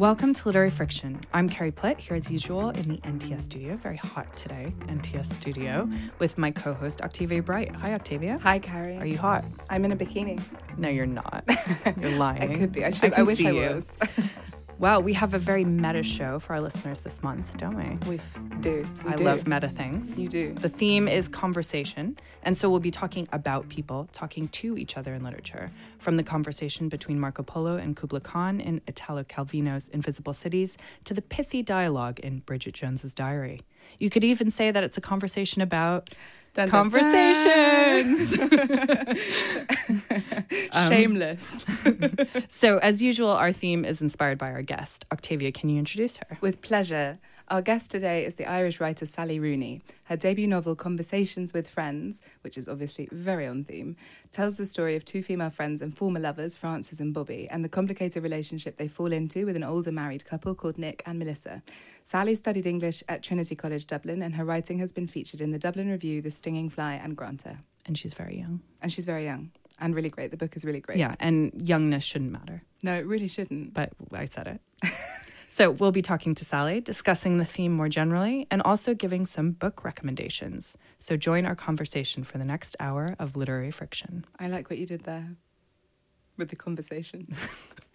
Welcome to Literary Friction. I'm Carrie Plitt, here as usual in the NTS studio. Very hot today, NTS studio, with my co host Octavia Bright. Hi, Octavia. Hi, Carrie. Are you hot? I'm in a bikini. No, you're not. You're lying. I could be. I, should, I, I wish I was. Well, we have a very meta show for our listeners this month, don't we? we do. We I do. love meta things. You do. The theme is conversation. And so we'll be talking about people, talking to each other in literature, from the conversation between Marco Polo and Kubla Khan in Italo Calvino's Invisible Cities to the pithy dialogue in Bridget Jones's Diary. You could even say that it's a conversation about Dun, dun, conversations. Um, Shameless. so, as usual, our theme is inspired by our guest. Octavia, can you introduce her? With pleasure. Our guest today is the Irish writer Sally Rooney. Her debut novel, Conversations with Friends, which is obviously very on theme, tells the story of two female friends and former lovers, Frances and Bobby, and the complicated relationship they fall into with an older married couple called Nick and Melissa. Sally studied English at Trinity College Dublin, and her writing has been featured in the Dublin Review, The Stinging Fly, and Granta. And she's very young. And she's very young and really great. The book is really great. Yeah, and youngness shouldn't matter. No, it really shouldn't. but I said it. so we'll be talking to Sally, discussing the theme more generally, and also giving some book recommendations. So join our conversation for the next hour of literary friction. I like what you did there with the conversation.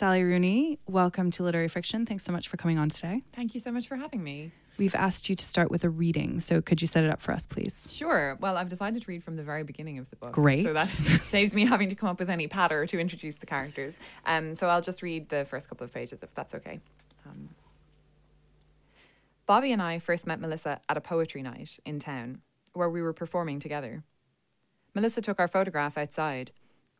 Sally Rooney, welcome to Literary Friction. Thanks so much for coming on today. Thank you so much for having me. We've asked you to start with a reading, so could you set it up for us, please? Sure. Well, I've decided to read from the very beginning of the book. Great. So that saves me having to come up with any patter to introduce the characters. Um, so I'll just read the first couple of pages if that's okay. Um, Bobby and I first met Melissa at a poetry night in town where we were performing together. Melissa took our photograph outside,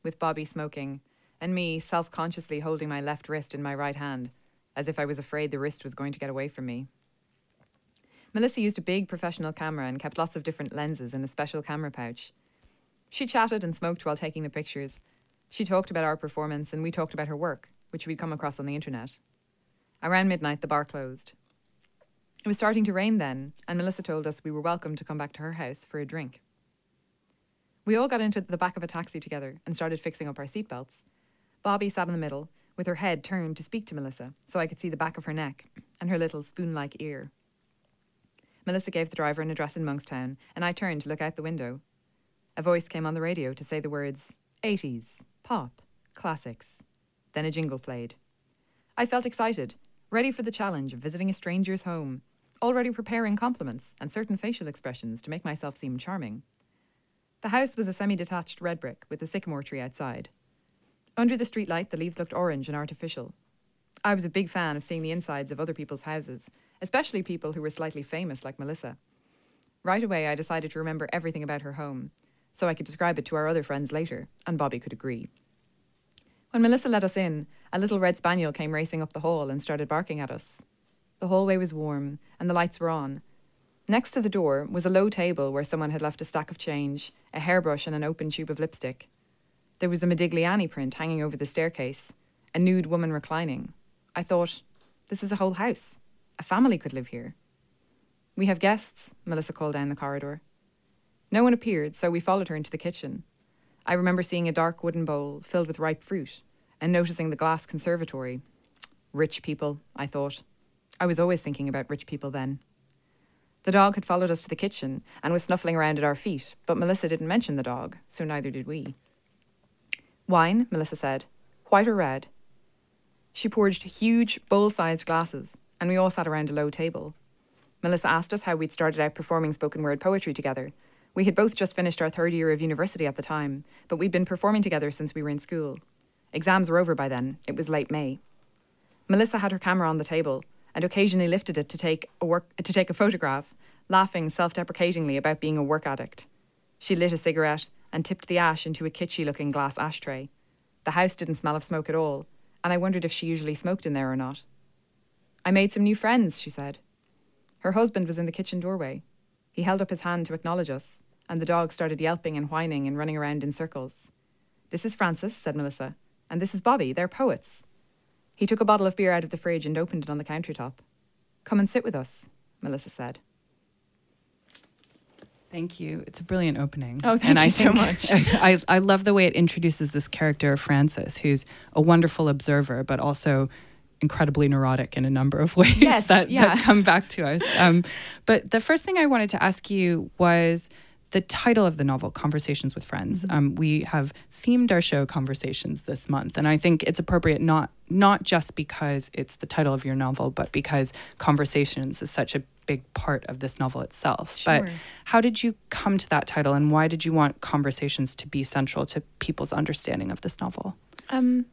with Bobby smoking and me self consciously holding my left wrist in my right hand, as if I was afraid the wrist was going to get away from me. Melissa used a big professional camera and kept lots of different lenses in a special camera pouch. She chatted and smoked while taking the pictures. She talked about our performance and we talked about her work, which we'd come across on the internet. Around midnight, the bar closed. It was starting to rain then, and Melissa told us we were welcome to come back to her house for a drink. We all got into the back of a taxi together and started fixing up our seatbelts. Bobby sat in the middle, with her head turned to speak to Melissa, so I could see the back of her neck and her little spoon like ear. Melissa gave the driver an address in Monkstown, and I turned to look out the window. A voice came on the radio to say the words 80s, pop, classics. Then a jingle played. I felt excited, ready for the challenge of visiting a stranger's home, already preparing compliments and certain facial expressions to make myself seem charming. The house was a semi detached red brick with a sycamore tree outside. Under the streetlight, the leaves looked orange and artificial. I was a big fan of seeing the insides of other people's houses, especially people who were slightly famous like Melissa. Right away, I decided to remember everything about her home, so I could describe it to our other friends later, and Bobby could agree. When Melissa let us in, a little red spaniel came racing up the hall and started barking at us. The hallway was warm, and the lights were on. Next to the door was a low table where someone had left a stack of change, a hairbrush, and an open tube of lipstick. There was a Modigliani print hanging over the staircase, a nude woman reclining. I thought, this is a whole house. A family could live here. We have guests, Melissa called down the corridor. No one appeared, so we followed her into the kitchen. I remember seeing a dark wooden bowl filled with ripe fruit and noticing the glass conservatory. Rich people, I thought. I was always thinking about rich people then. The dog had followed us to the kitchen and was snuffling around at our feet, but Melissa didn't mention the dog, so neither did we. Wine, Melissa said. White or red? She poured huge, bowl sized glasses, and we all sat around a low table. Melissa asked us how we'd started out performing spoken word poetry together. We had both just finished our third year of university at the time, but we'd been performing together since we were in school. Exams were over by then, it was late May. Melissa had her camera on the table and occasionally lifted it to take a, work, to take a photograph, laughing self deprecatingly about being a work addict. She lit a cigarette and tipped the ash into a kitschy looking glass ashtray. The house didn't smell of smoke at all, and I wondered if she usually smoked in there or not. I made some new friends, she said. Her husband was in the kitchen doorway. He held up his hand to acknowledge us, and the dog started yelping and whining and running around in circles. This is Frances, said Melissa, and this is Bobby. They're poets. He took a bottle of beer out of the fridge and opened it on the countertop. Come and sit with us, Melissa said. Thank you. It's a brilliant opening. Oh, thank and you I so much. I, I love the way it introduces this character, Frances, who's a wonderful observer, but also incredibly neurotic in a number of ways Yes, that, yeah. that come back to us. Um, but the first thing I wanted to ask you was the title of the novel, Conversations with Friends. Mm-hmm. Um, we have themed our show Conversations this month, and I think it's appropriate not not just because it's the title of your novel, but because conversations is such a big part of this novel itself. But how did you come to that title, and why did you want conversations to be central to people's understanding of this novel? Um,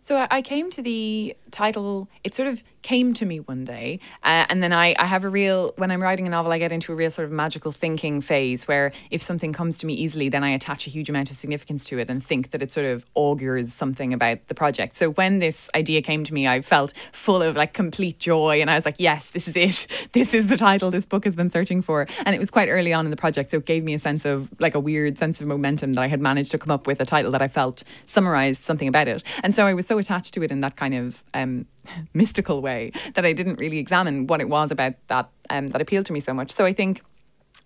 so I- I came to the title. It sort of came to me one day, uh, and then I, I have a real. When I'm writing a novel, I get into a real sort of magical thinking phase where if something comes to me easily, then I attach a huge amount of significance to it and think that it sort of augurs something about the project. So when this idea came to me, I felt full of like complete joy, and I was like, "Yes, this is it. This is the title this book has been searching for." And it was quite early on in the project, so it gave me a sense of like a weird sense of momentum that I had managed to come up with a title that I felt summarized something about it. And so I was so attached to it in that kind of um, mystical way that I didn't really examine what it was about that um, that appealed to me so much. So I think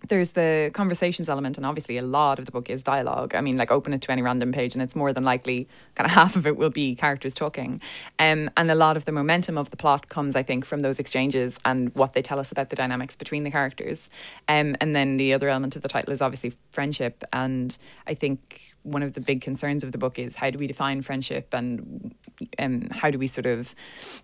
there's the conversations element, and obviously a lot of the book is dialogue. I mean, like open it to any random page, and it's more than likely kind of half of it will be characters talking. Um, and a lot of the momentum of the plot comes, I think, from those exchanges and what they tell us about the dynamics between the characters. Um, and then the other element of the title is obviously friendship. And I think one of the big concerns of the book is how do we define friendship and um, how do we sort of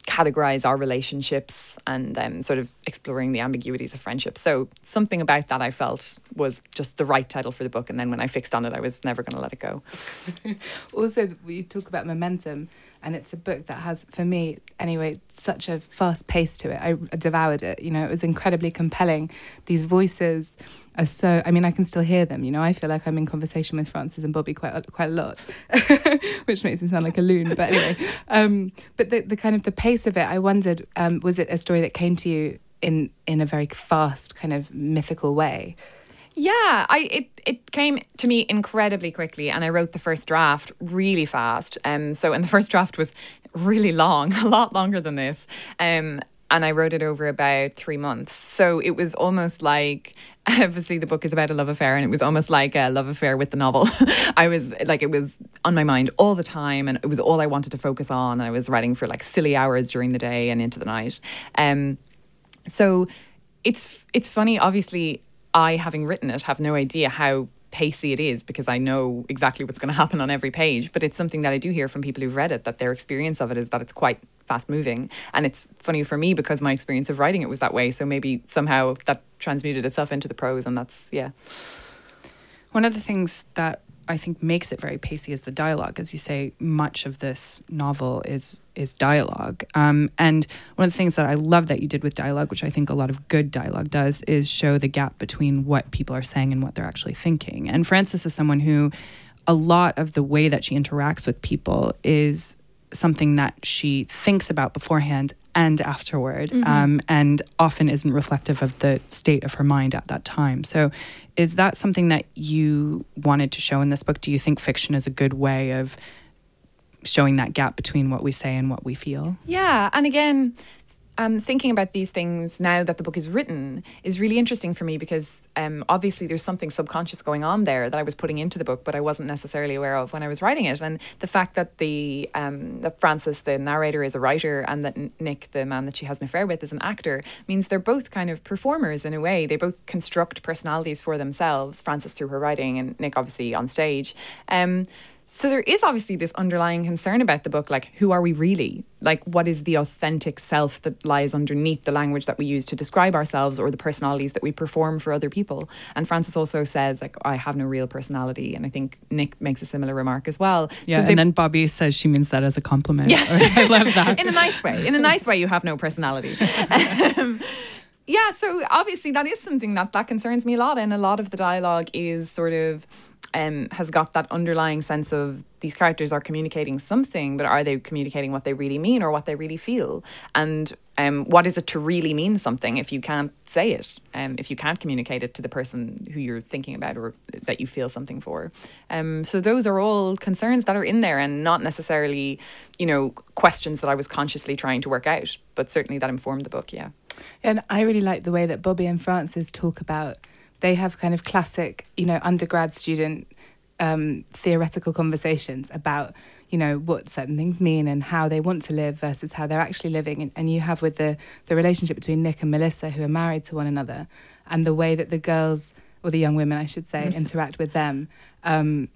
categorize our relationships and um, sort of exploring the ambiguities of friendship. So something about that I felt was just the right title for the book. And then when I fixed on it, I was never going to let it go. Also, we talk about momentum, and it's a book that has, for me anyway, such a fast pace to it. I devoured it. You know, it was incredibly compelling. These voices are so. I mean, I can still hear them. You know, I feel like I'm in conversation with Frances and Bobby quite quite a lot, which makes me sound like a loon. But anyway, um, but the the kind of the pace of it, I wondered, um, was it a story that came to you in in a very fast kind of mythical way? Yeah, I it it came to me incredibly quickly, and I wrote the first draft really fast. Um, so and the first draft was really long, a lot longer than this. Um, and I wrote it over about three months. So it was almost like obviously the book is about a love affair, and it was almost like a love affair with the novel. I was like it was on my mind all the time, and it was all I wanted to focus on. And I was writing for like silly hours during the day and into the night. Um, so it's it's funny obviously i having written it have no idea how pacey it is because i know exactly what's going to happen on every page but it's something that i do hear from people who've read it that their experience of it is that it's quite fast moving. And it's funny for me because my experience of writing it was that way so maybe somehow that transmuted itself into the prose and that's yeah. One of the things that I think makes it very pacey is the dialogue. As you say, much of this novel is is dialogue. Um, and one of the things that I love that you did with dialogue, which I think a lot of good dialogue does, is show the gap between what people are saying and what they're actually thinking. And Frances is someone who, a lot of the way that she interacts with people is something that she thinks about beforehand and afterward, um, and often isn't reflective of the state of her mind at that time. So, is that something that you wanted to show in this book? Do you think fiction is a good way of showing that gap between what we say and what we feel? Yeah, and again, um, thinking about these things now that the book is written is really interesting for me because um, obviously there's something subconscious going on there that I was putting into the book, but I wasn't necessarily aware of when I was writing it. And the fact that the um, that Frances, the narrator, is a writer, and that Nick, the man that she has an affair with, is an actor, means they're both kind of performers in a way. They both construct personalities for themselves. Frances through her writing, and Nick obviously on stage. Um, so there is obviously this underlying concern about the book like who are we really? Like what is the authentic self that lies underneath the language that we use to describe ourselves or the personalities that we perform for other people? And Frances also says like I have no real personality and I think Nick makes a similar remark as well. Yeah, so they and then Bobby says she means that as a compliment. Yeah. I love that. in a nice way. In a nice way, you have no personality. Um, yeah, so obviously that is something that that concerns me a lot, and a lot of the dialogue is sort of um, has got that underlying sense of these characters are communicating something, but are they communicating what they really mean or what they really feel? And um, what is it to really mean something if you can't say it, um, if you can't communicate it to the person who you're thinking about or that you feel something for? Um, so those are all concerns that are in there and not necessarily, you know, questions that I was consciously trying to work out, but certainly that informed the book. Yeah. And I really like the way that Bobby and Francis talk about they have kind of classic, you know, undergrad student um, theoretical conversations about you know what certain things mean and how they want to live versus how they're actually living and, and you have with the the relationship between Nick and Melissa who are married to one another and the way that the girls or the young women I should say mm-hmm. interact with them um,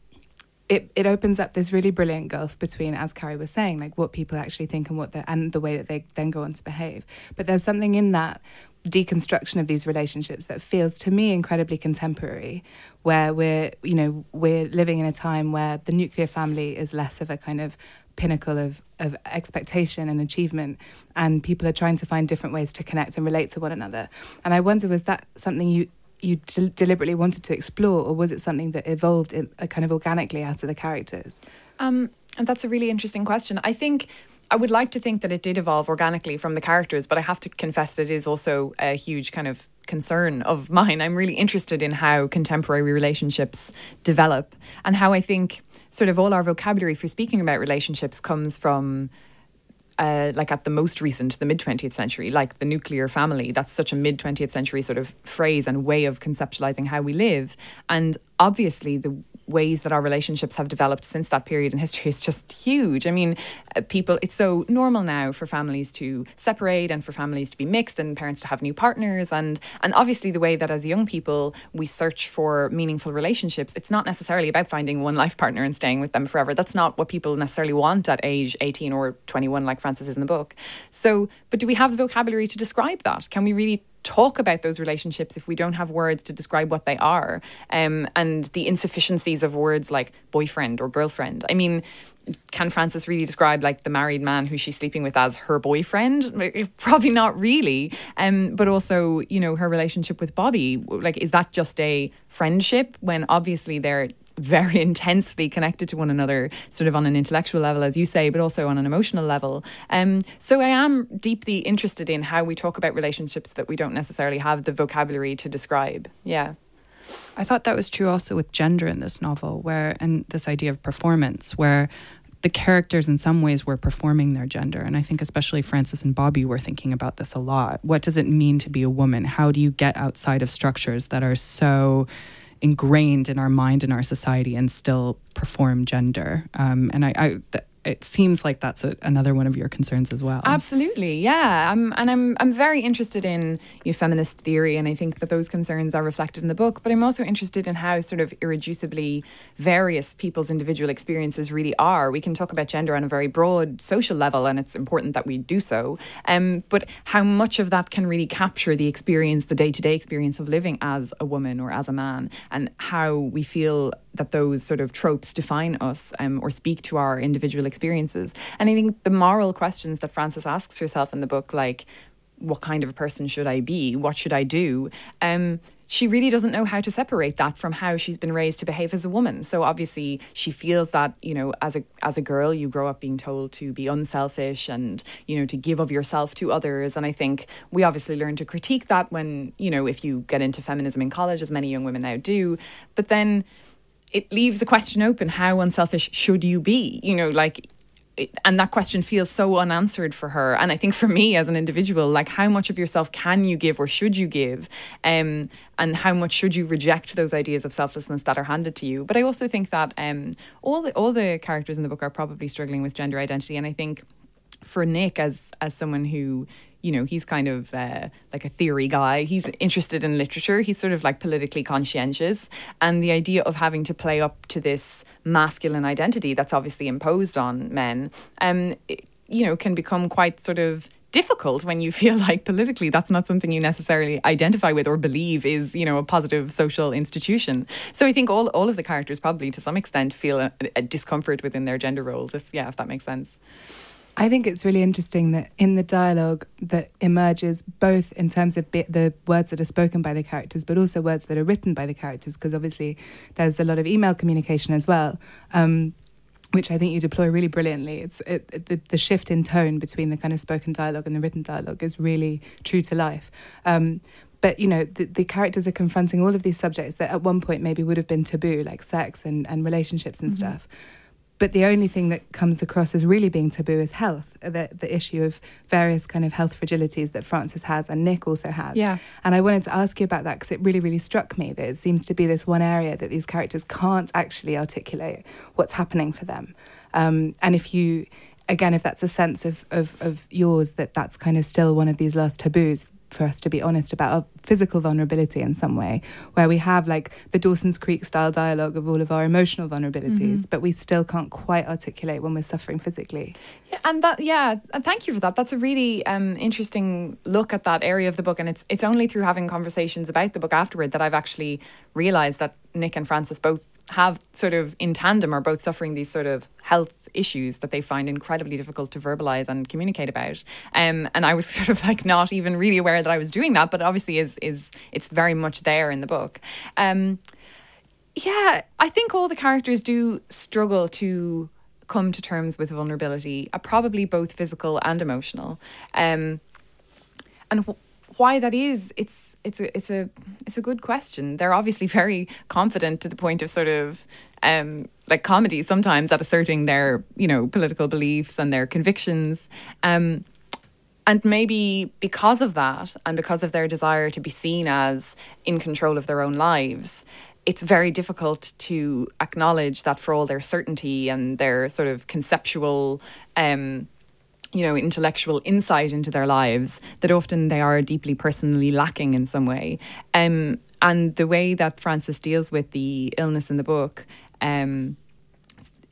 it, it opens up this really brilliant gulf between, as Carrie was saying, like what people actually think and what the and the way that they then go on to behave. But there's something in that deconstruction of these relationships that feels to me incredibly contemporary where we're you know we're living in a time where the nuclear family is less of a kind of pinnacle of of expectation and achievement and people are trying to find different ways to connect and relate to one another and i wonder was that something you you d- deliberately wanted to explore or was it something that evolved in, uh, kind of organically out of the characters um, and that's a really interesting question i think I would like to think that it did evolve organically from the characters, but I have to confess that it is also a huge kind of concern of mine. I'm really interested in how contemporary relationships develop and how I think sort of all our vocabulary for speaking about relationships comes from uh, like at the most recent, the mid 20th century, like the nuclear family. That's such a mid 20th century sort of phrase and way of conceptualizing how we live. And obviously, the ways that our relationships have developed since that period in history is just huge. I mean, uh, people, it's so normal now for families to separate and for families to be mixed and parents to have new partners. And, and obviously, the way that as young people we search for meaningful relationships, it's not necessarily about finding one life partner and staying with them forever. That's not what people necessarily want at age 18 or 21, like Frances is in the book. So, but do we have the vocabulary to describe that? Can we really talk about those relationships if we don't have words to describe what they are um, and the insufficiencies of words like boyfriend or girlfriend. I mean, can Frances really describe like the married man who she's sleeping with as her boyfriend? Probably not really. Um, but also, you know, her relationship with Bobby, like, is that just a friendship when obviously they're very intensely connected to one another, sort of on an intellectual level, as you say, but also on an emotional level. Um, so I am deeply interested in how we talk about relationships that we don't necessarily have the vocabulary to describe. Yeah. I thought that was true also with gender in this novel, where, and this idea of performance, where the characters in some ways were performing their gender. And I think especially Frances and Bobby were thinking about this a lot. What does it mean to be a woman? How do you get outside of structures that are so ingrained in our mind and our society and still perform gender. Um, and I, I th- it seems like that's a, another one of your concerns as well. Absolutely, yeah. I'm, and I'm I'm very interested in you know, feminist theory, and I think that those concerns are reflected in the book. But I'm also interested in how sort of irreducibly various people's individual experiences really are. We can talk about gender on a very broad social level, and it's important that we do so. Um, but how much of that can really capture the experience, the day to day experience of living as a woman or as a man, and how we feel that those sort of tropes define us um, or speak to our individual experiences. And I think the moral questions that Frances asks herself in the book, like, what kind of a person should I be? What should I do? Um, she really doesn't know how to separate that from how she's been raised to behave as a woman. So obviously she feels that, you know, as a as a girl you grow up being told to be unselfish and, you know, to give of yourself to others. And I think we obviously learn to critique that when, you know, if you get into feminism in college, as many young women now do. But then it leaves the question open how unselfish should you be? You know, like and that question feels so unanswered for her. And i think for me as an individual like how much of yourself can you give or should you give? Um, and how much should you reject those ideas of selflessness that are handed to you? But i also think that um, all the all the characters in the book are probably struggling with gender identity. And i think for nick as as someone who you know, he's kind of uh, like a theory guy. He's interested in literature. He's sort of like politically conscientious. And the idea of having to play up to this masculine identity that's obviously imposed on men, um, it, you know, can become quite sort of difficult when you feel like politically that's not something you necessarily identify with or believe is you know a positive social institution so i think all, all of the characters probably to some extent feel a, a discomfort within their gender roles if yeah if that makes sense I think it's really interesting that in the dialogue that emerges both in terms of the words that are spoken by the characters, but also words that are written by the characters, because obviously there's a lot of email communication as well. Um, which I think you deploy really brilliantly. It's it, it, the, the shift in tone between the kind of spoken dialogue and the written dialogue is really true to life. Um, but you know the, the characters are confronting all of these subjects that at one point maybe would have been taboo, like sex and, and relationships and mm-hmm. stuff but the only thing that comes across as really being taboo is health, uh, the, the issue of various kind of health fragilities that frances has and Nick also has. Yeah. And I wanted to ask you about that because it really, really struck me that it seems to be this one area that these characters can't actually articulate what's happening for them. Um, and if you, again, if that's a sense of, of, of yours, that that's kind of still one of these last taboos, for us to be honest about our physical vulnerability in some way, where we have like the Dawson's Creek style dialogue of all of our emotional vulnerabilities, mm-hmm. but we still can't quite articulate when we're suffering physically. Yeah, and that yeah, and thank you for that. That's a really um, interesting look at that area of the book, and it's it's only through having conversations about the book afterward that I've actually realized that Nick and Frances both have sort of in tandem are both suffering these sort of health issues that they find incredibly difficult to verbalize and communicate about. Um, and I was sort of like not even really aware that I was doing that, but obviously is is it's very much there in the book. Um, yeah, I think all the characters do struggle to come to terms with vulnerability, uh, probably both physical and emotional. Um, and wh- why that is, it's it's a it's a it's a good question. They're obviously very confident to the point of sort of um, like comedy sometimes at asserting their you know political beliefs and their convictions. Um, and maybe because of that, and because of their desire to be seen as in control of their own lives, it's very difficult to acknowledge that for all their certainty and their sort of conceptual um, you know, intellectual insight into their lives, that often they are deeply personally lacking in some way. Um, and the way that Frances deals with the illness in the book, um,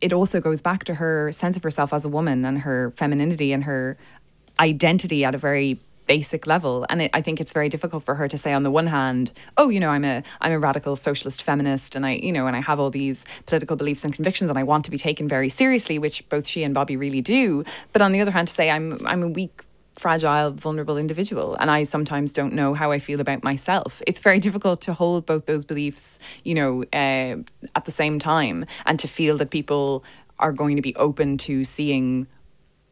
it also goes back to her sense of herself as a woman and her femininity and her identity at a very basic level. And it, i think it's very difficult for her to say on the one hand oh you know i'm a i'm a radical socialist feminist and i you know and i have all these political beliefs and convictions and i want to be taken very seriously which both she and bobby really do. But on the other hand to say i'm i'm a weak fragile vulnerable individual and i sometimes don't know how i feel about myself. It's very difficult to hold both those beliefs you know uh, at the same time and to feel that people are going to be open to seeing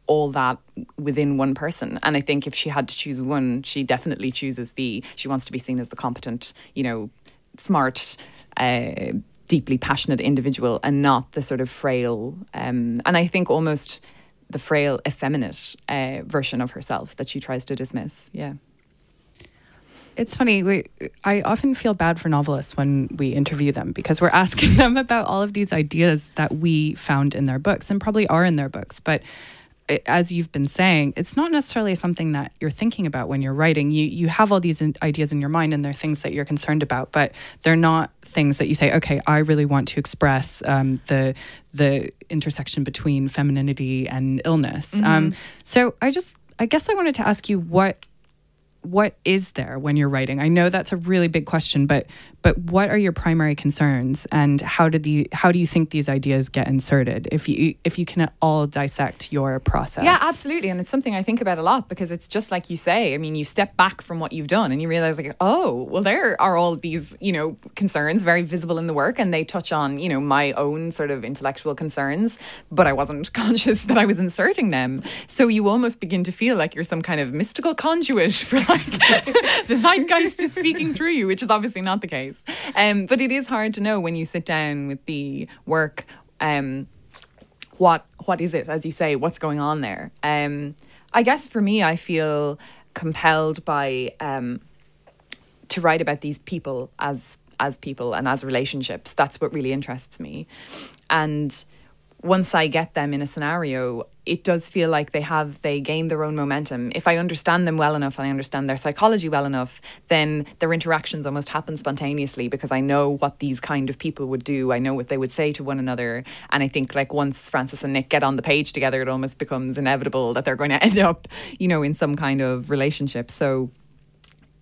all that within one person. And I think if she had to choose one, she definitely chooses the, she wants to be seen as the competent, you know, smart, uh, deeply passionate individual and not the sort of frail, um, and I think almost the frail, effeminate uh, version of herself that she tries to dismiss. Yeah. It's funny. We, I often feel bad for novelists when we interview them because we're asking them about all of these ideas that we found in their books and probably are in their books. But as you've been saying, it's not necessarily something that you're thinking about when you're writing. You you have all these ideas in your mind, and they're things that you're concerned about, but they're not things that you say, okay, I really want to express um, the the intersection between femininity and illness. Mm-hmm. Um, so I just, I guess I wanted to ask you what what is there when you're writing? I know that's a really big question, but but what are your primary concerns? And how did the how do you think these ideas get inserted if you if you can all dissect your process? Yeah absolutely. And it's something i think about a lot because it's just like you say i mean you step back from what you've done and you realize like oh well there are all these you know concerns very visible in the work and they touch on you know my own sort of intellectual concerns but i wasn't conscious that i was inserting them. So you almost begin to feel like you're some kind of mystical conduit for like the zeitgeist is speaking through you which is obviously not the case um, but it is hard to know when you sit down with the work. Um, what what is it? As you say, what's going on there? Um, I guess for me, I feel compelled by um, to write about these people as as people and as relationships. That's what really interests me, and once I get them in a scenario, it does feel like they have they gain their own momentum. If I understand them well enough and I understand their psychology well enough, then their interactions almost happen spontaneously because I know what these kind of people would do. I know what they would say to one another, and I think like once Frances and Nick get on the page together, it almost becomes inevitable that they're going to end up, you know, in some kind of relationship. So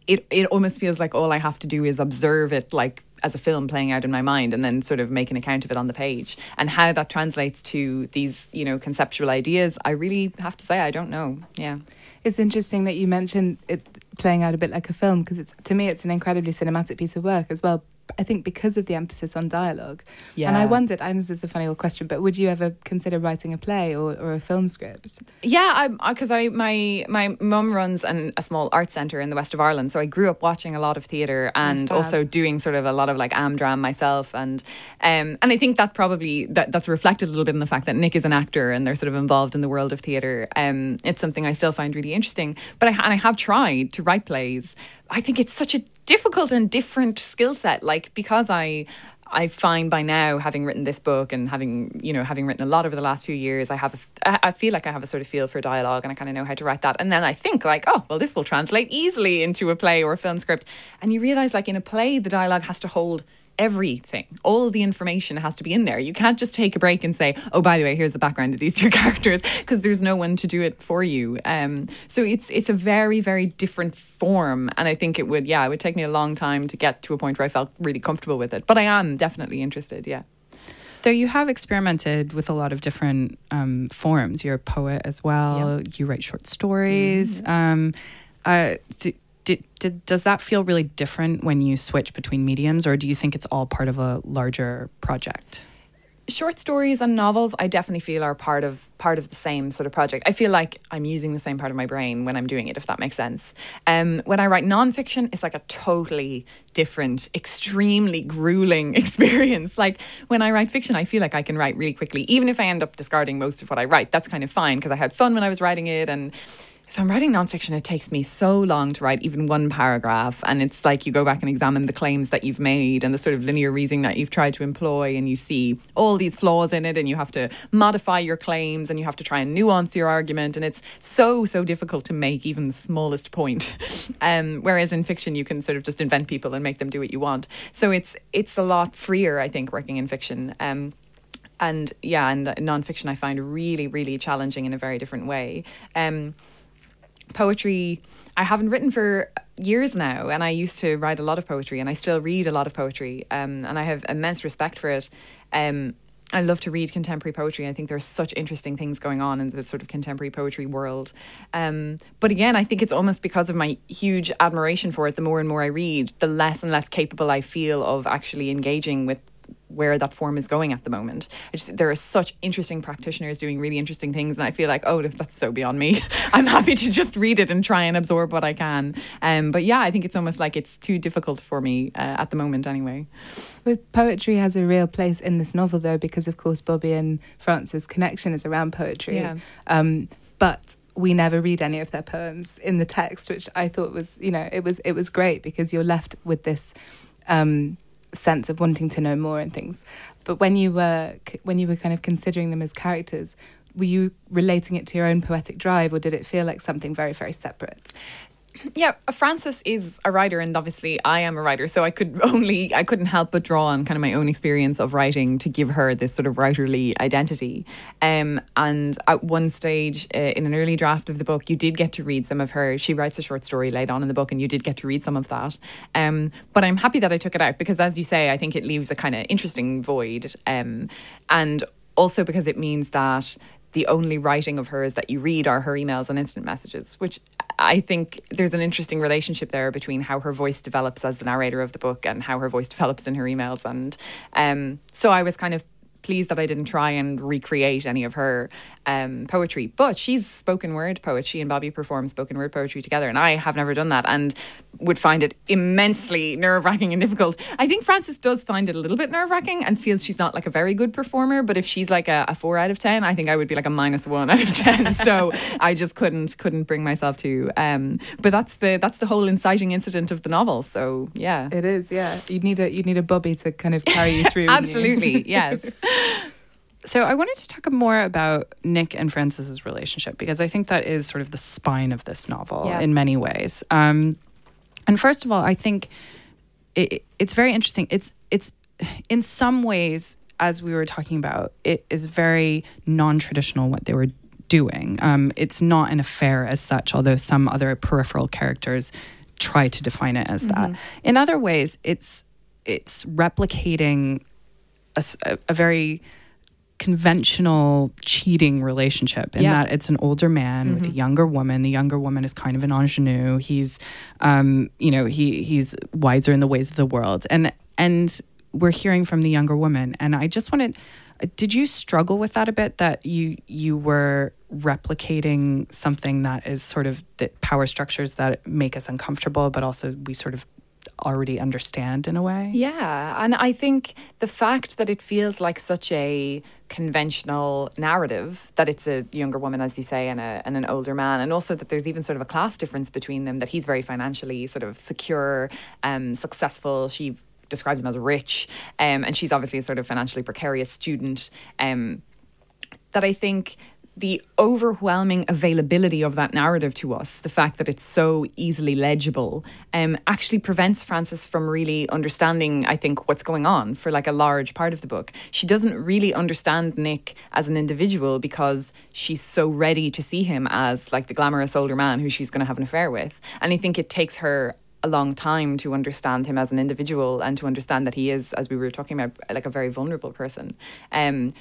it it almost feels like all I have to do is observe it like as a film playing out in my mind and then sort of make an account of it on the page. And how that translates to these you know conceptual ideas i really have to say i don't know. Yeah. It's interesting that you mentioned it playing out a bit like a film because it's to me it's an incredibly cinematic piece of work as well I think because of the emphasis on dialogue. Yeah. And I wondered, and this is a funny old question, but would you ever consider writing a play or, or a film script? Yeah, because I, I, my my mum runs an, a small art centre in the west of Ireland, so I grew up watching a lot of theatre and oh, also doing sort of a lot of like Amdram myself, and um, and I think that probably that that's reflected a little bit in the fact that Nick is an actor and they're sort of involved in the world of theatre. Um, it's something I still find really interesting, but I and I have tried to write plays. I think it's such a difficult and different skill set. Like because I I find by now, having written this book and having you know having written a lot over the last few years, I have a, I feel like I have a sort of feel for dialogue and I kind of know how to write that. And then I think like, oh well, this will translate easily into a play or a film script. And you realize like in a play, the dialogue has to hold everything. All the information has to be in there. You can't just take a break and say, "Oh, by the way, here's the background of these two characters," because there's no one to do it for you. Um, so it's it's a very very different form, and I think it would yeah it would take me a long time to get to a point where I felt really comfortable with it. But I am definitely interested. Yeah. Though you have experimented with a lot of different um, forms. You're a poet as well. Yeah. You write short stories. Mm-hmm. Um, uh, do, did, did, does that feel really different when you switch between mediums, or do you think it's all part of a larger project? Short stories and novels, I definitely feel are part of part of the same sort of project. I feel like I'm using the same part of my brain when I'm doing it, if that makes sense. Um, when I write nonfiction, it's like a totally different, extremely grueling experience. Like when I write fiction, I feel like I can write really quickly, even if I end up discarding most of what I write. That's kind of fine because I had fun when I was writing it and if I'm writing nonfiction, it takes me so long to write even one paragraph. And it's like you go back and examine the claims that you've made and the sort of linear reasoning that you've tried to employ, and you see all these flaws in it, and you have to modify your claims and you have to try and nuance your argument. And it's so, so difficult to make even the smallest point. um, whereas in fiction, you can sort of just invent people and make them do what you want. So it's, it's a lot freer, I think, working in fiction. Um, and yeah, and nonfiction I find really, really challenging in a very different way. Um, poetry I haven't written for years now, and I used to write a lot of poetry, and I still read a lot of poetry, um, and I have immense respect for it. Um, I love to read contemporary poetry. I think there's such interesting things going on in the sort of contemporary poetry world. Um, but again, I think it's almost because of my huge admiration for it. The more and more I read, the less and less capable I feel of actually engaging with where that form is going at the moment. Just, there are such interesting practitioners doing really interesting things, and I feel like, oh, that's so beyond me. I'm happy to just read it and try and absorb what I can. Um, but yeah, I think it's almost like it's too difficult for me uh, at the moment, anyway. But poetry has a real place in this novel, though, because of course Bobby and Frances' connection is around poetry. Yeah. Um, but we never read any of their poems in the text, which I thought was, you know, it was it was great because you're left with this. Um, sense of wanting to know more and things. But when you were when you were kind of considering them as characters, were you relating it to your own poetic drive, or did it feel like something very very separate? Yeah, Frances is a writer, and obviously I am a writer, so I could only I couldn't help but draw on kind of my own experience of writing to give her this sort of writerly identity. Um, and at one stage uh, in an early draft of the book, you did get to read some of her. She writes a short story later on in the book, and you did get to read some of that. Um, but I'm happy that I took it out because, as you say, I think it leaves a kind of interesting void. Um, and also because it means that the only writing of hers that you read are her emails and instant messages, which I think there's an interesting relationship there between how her voice develops as the narrator of the book and how her voice develops in her emails. And um, so I was kind of pleased that I didn't try and recreate any of her um, poetry. But she's spoken word poet. She and Bobby perform spoken word poetry together, and I have never done that and would find it immensely nerve wracking and difficult. I think Frances does find it a little bit nerve wracking and feels she's not like a very good performer. But if she's like a, a, four out of ten, I think I would be like a minus one out of ten. so I just couldn't couldn't bring myself to. Um, but that's the that's the whole inciting incident of the novel. So yeah, it is. Yeah, you'd need a you'd need a Bobby to kind of carry you through. Absolutely, yes. So I wanted to talk more about Nick and Frances's relationship because I think that is sort of the spine of this novel yeah. in many ways. Um, and first of all, I think it, it's very interesting. It's it's in some ways, as we were talking about, it is very non-traditional what they were doing. Um, it's not an affair as such, although some other peripheral characters try to define it as mm-hmm. that. In other ways, it's it's replicating a, a very conventional cheating relationship in yeah. that it's an older man mm-hmm. with a mm-hmm. younger woman. The younger woman is kind of an ingenue. He's, um, you know, he he's wiser in the ways of the world, and and we're hearing from the younger woman. And I just wanted, did you struggle with that a bit? That you you were replicating something that is sort of the power structures that make us uncomfortable, but also we sort of already understand in a way. Yeah, and I think the fact that it feels like such a conventional narrative that it's a younger woman, as you say, and, a, and an older man, and also that there's even sort of a class difference between them. That he's very financially sort of secure, um, successful. She describes him as rich, um, and she's obviously a sort of financially precarious student. Um, that I think the overwhelming availability of that narrative to us, the fact that it's so easily legible, um, actually prevents Frances from really understanding, I think, what's going on for like a large part of the book. She doesn't really understand Nick as an individual because she's so ready to see him as like the glamorous older man who she's going to have an affair with. And I think it takes her a long time to understand him as an individual and to understand that he is, as we were talking about, like a very vulnerable person. Um,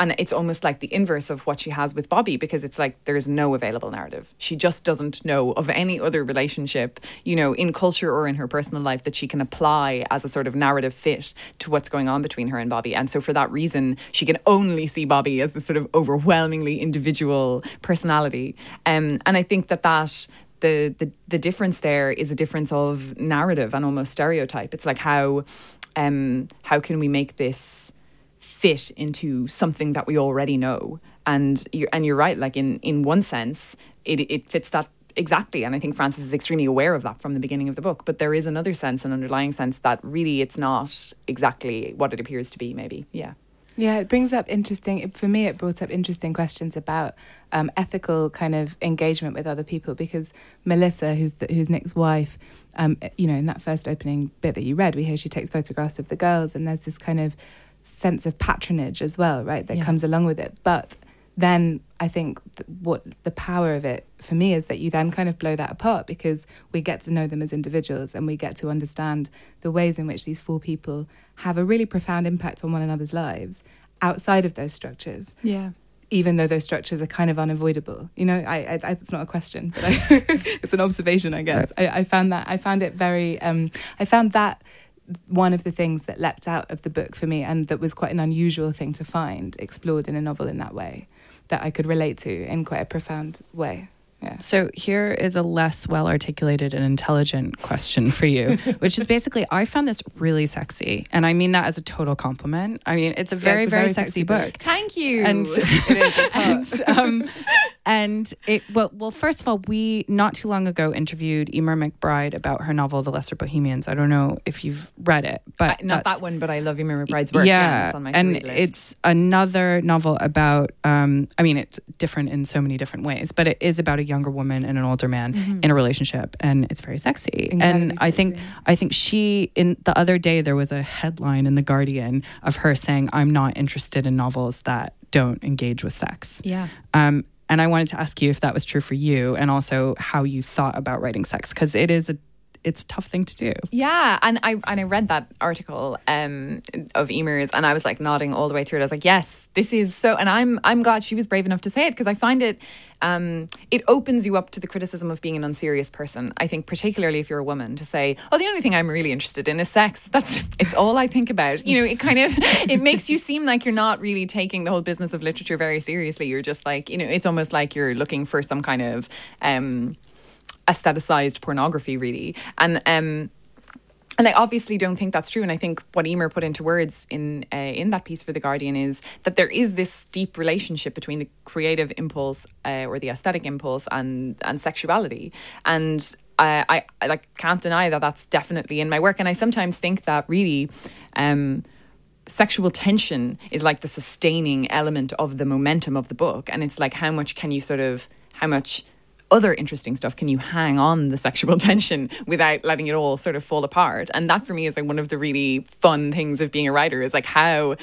and it's almost like the inverse of what she has with Bobby because it's like there's no available narrative. She just doesn't know of any other relationship, you know, in culture or in her personal life that she can apply as a sort of narrative fit to what's going on between her and Bobby. And so for that reason, she can only see Bobby as this sort of overwhelmingly individual personality. Um, and I think that that the, the the difference there is a difference of narrative and almost stereotype. It's like how um, how can we make this fit into something that we already know. And you're, and you're right, like in, in one sense, it, it fits that exactly. And I think Frances is extremely aware of that from the beginning of the book. But there is another sense, an underlying sense that really it's not exactly what it appears to be, maybe. Yeah. Yeah, it brings up interesting. For me, it brought up interesting questions about um, ethical kind of engagement with other people because Melissa, who's the, who's Nick's wife, um, you know, in that first opening bit that you read, we hear she takes photographs of the girls, and there's this kind of sense of patronage as well, right? That yeah. comes along with it. But then I think what the power of it for me is that you then kind of blow that apart because we get to know them as individuals and we get to understand the ways in which these four people have a really profound impact on one another's lives outside of those structures. Yeah. Even though those structures are kind of unavoidable, you know, I, I it's not a question, but I, it's an observation, I guess. Right. I, I, found that I found it very, um, I found that one of the things that leapt out of the book for me and that was quite an unusual thing to find explored in a novel in that way that I could relate to in quite a profound way. Yeah. So here is a less well articulated and intelligent question for you, which is basically I found this really sexy, and I mean that as a total compliment. I mean it's a very yeah, it's a very, very, sexy, sexy book. book. Thank you. And, it is, and um, and it well well first of all we not too long ago interviewed Eimear McBride about her novel The Lesser Bohemians. I don't know if you've read it, but I, not that one, but I love Eimear McBride's work. Yeah, yeah and list. it's another novel about. Um, I mean, it's different in so many different ways, but it is about a younger woman and an older man mm-hmm. in a relationship, and it's very sexy. Incredibly and I think I think she in the other day there was a headline in the Guardian of her saying, "I'm not interested in novels that." don't engage with sex. Yeah. Um, and I wanted to ask you if that was true for you and also how you thought about writing sex because it is a it's a tough thing to do. Yeah, and I and I read that article um, of Eimear's, and I was like nodding all the way through it. I was like, "Yes, this is so." And I'm I'm glad she was brave enough to say it because I find it um, it opens you up to the criticism of being an unserious person. I think, particularly if you're a woman, to say, "Oh, the only thing I'm really interested in is sex." That's it's all I think about. You know, it kind of it makes you seem like you're not really taking the whole business of literature very seriously. You're just like, you know, it's almost like you're looking for some kind of um, aestheticized pornography, really, and. Um, and I obviously don't think that's true. And I think what Eimear put into words in uh, in that piece for the Guardian is that there is this deep relationship between the creative impulse uh, or the aesthetic impulse and and sexuality. And I, I, I like can't deny that that's definitely in my work. And I sometimes think that really. Um, sexual tension is like the sustaining element of the momentum of the book and it's like how much can you sort of how much other interesting stuff can you hang on the sexual tension without letting it all sort of fall apart and that for me is like one of the really fun things of being a writer is like how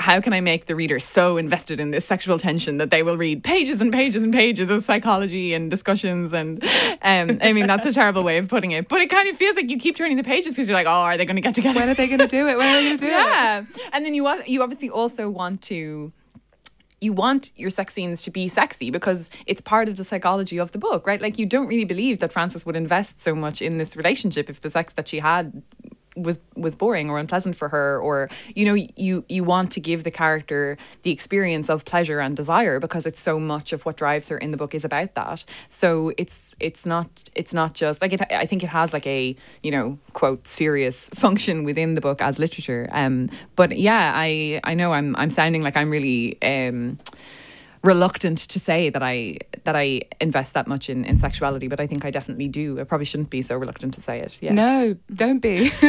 how can I make the reader so invested in this sexual tension that they will read pages and pages and pages of psychology and discussions? And um, I mean, that's a terrible way of putting it, but it kind of feels like you keep turning the pages because you're like, oh, are they going to get together? When are they going to do it? When are they going to do yeah. it? Yeah. And then you, you obviously also want to you want your sex scenes to be sexy because it's part of the psychology of the book, right? Like you don't really believe that Frances would invest so much in this relationship if the sex that she had was was boring or unpleasant for her or you know you you want to give the character the experience of pleasure and desire because it's so much of what drives her in the book is about that. So it's it's not it's not just like it I think it has like a you know quote serious function within the book as literature. Um but yeah I I know I'm I'm sounding like I'm really um reluctant to say that I that I invest that much in, in sexuality, but I think I definitely do. I probably shouldn't be so reluctant to say it. Yeah. No, don't be.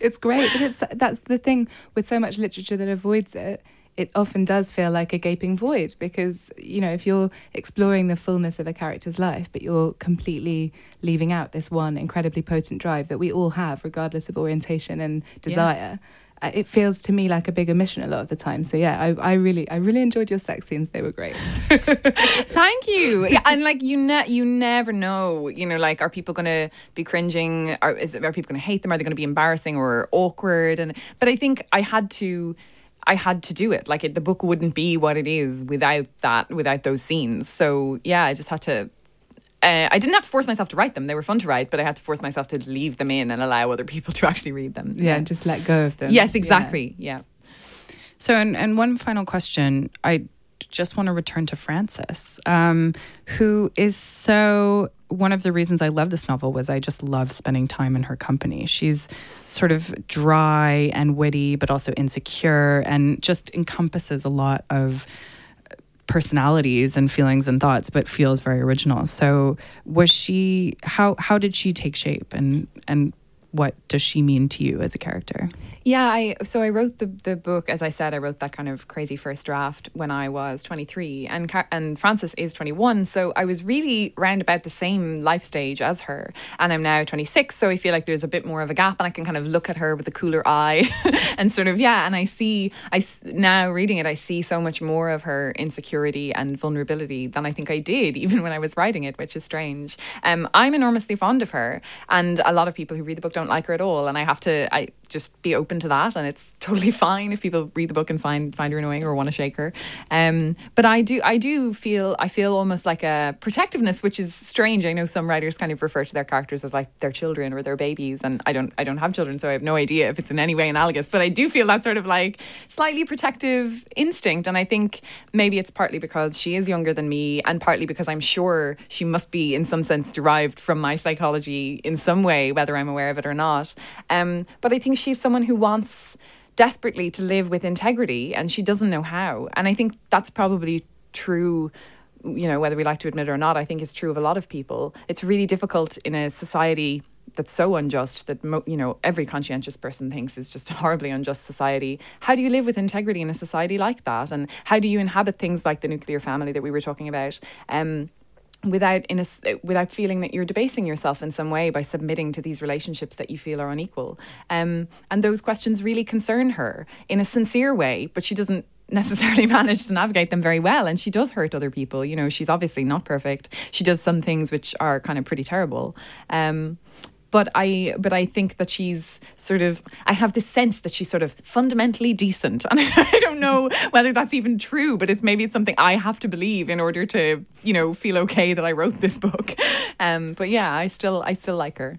it's great, but it's that's the thing with so much literature that avoids it. It often does feel like a gaping void because you know if you're exploring the fullness of a character's life, but you're completely leaving out this one incredibly potent drive that we all have, regardless of orientation and desire. Yeah it feels to me like a big omission a lot of the time. So yeah, I, I really I really enjoyed your sex scenes. They were great. Thank you. Yeah, and like you ne- you never know. You know, like are people going to be cringing? Are is are people going to hate them? Are they going to be embarrassing or awkward? And but I think I had to. I had to do it. Like it, the book wouldn't be what it is without that, without those scenes. So yeah, I just had to uh, I didn't have to force myself to write them. They were fun to write, but I had to force myself to leave them in and allow other people to actually read them. Yeah, yeah. just let go of them. Yes, exactly. Yeah. yeah. So, and, and one final question. I just want to return to Frances, um, who is so. One of the reasons I love this novel was I just love spending time in her company. She's sort of dry and witty, but also insecure, and just encompasses a lot of personalities and feelings and thoughts, but feels very original. So was she how how did she take shape and and what does she mean to you as a character? Yeah, I so I wrote the the book as I said I wrote that kind of crazy first draft when I was 23 and and Frances is 21 so I was really round about the same life stage as her and I'm now 26 so I feel like there's a bit more of a gap and I can kind of look at her with a cooler eye and sort of yeah and I see I now reading it I see so much more of her insecurity and vulnerability than I think I did even when I was writing it which is strange. Um I'm enormously fond of her and a lot of people who read the book don't like her at all and I have to I just be open to that and it's totally fine if people read the book and find find her annoying or want to shake her. Um, but I do I do feel I feel almost like a protectiveness which is strange. I know some writers kind of refer to their characters as like their children or their babies and I don't I don't have children so I have no idea if it's in any way analogous but I do feel that sort of like slightly protective instinct and I think maybe it's partly because she is younger than me and partly because I'm sure she must be in some sense derived from my psychology in some way whether I'm aware of it or not. Um, but I think she's someone who wants desperately to live with integrity and she doesn't know how. And I think that's probably true you know whether we like to admit it or not i think it's true of a lot of people. It's really difficult in a society that's so unjust that you know every conscientious person thinks is just a horribly unjust society. How do you live with integrity in a society like that? And how do you inhabit things like the nuclear family that we were talking about? Um, without in a, without feeling that you're debasing yourself in some way by submitting to these relationships that you feel are unequal. Um, and those questions really concern her in a sincere way, but she doesn't necessarily manage to navigate them very well and she does hurt other people. You know she's obviously not perfect. She does some things which are kind of pretty terrible. Um, but I but I think that she's sort of I have this sense that she's sort of fundamentally decent. And I don't know whether that's even true but it's maybe it's something I have to believe in order to you know feel okay that I wrote this book. Um but yeah I still I still like her.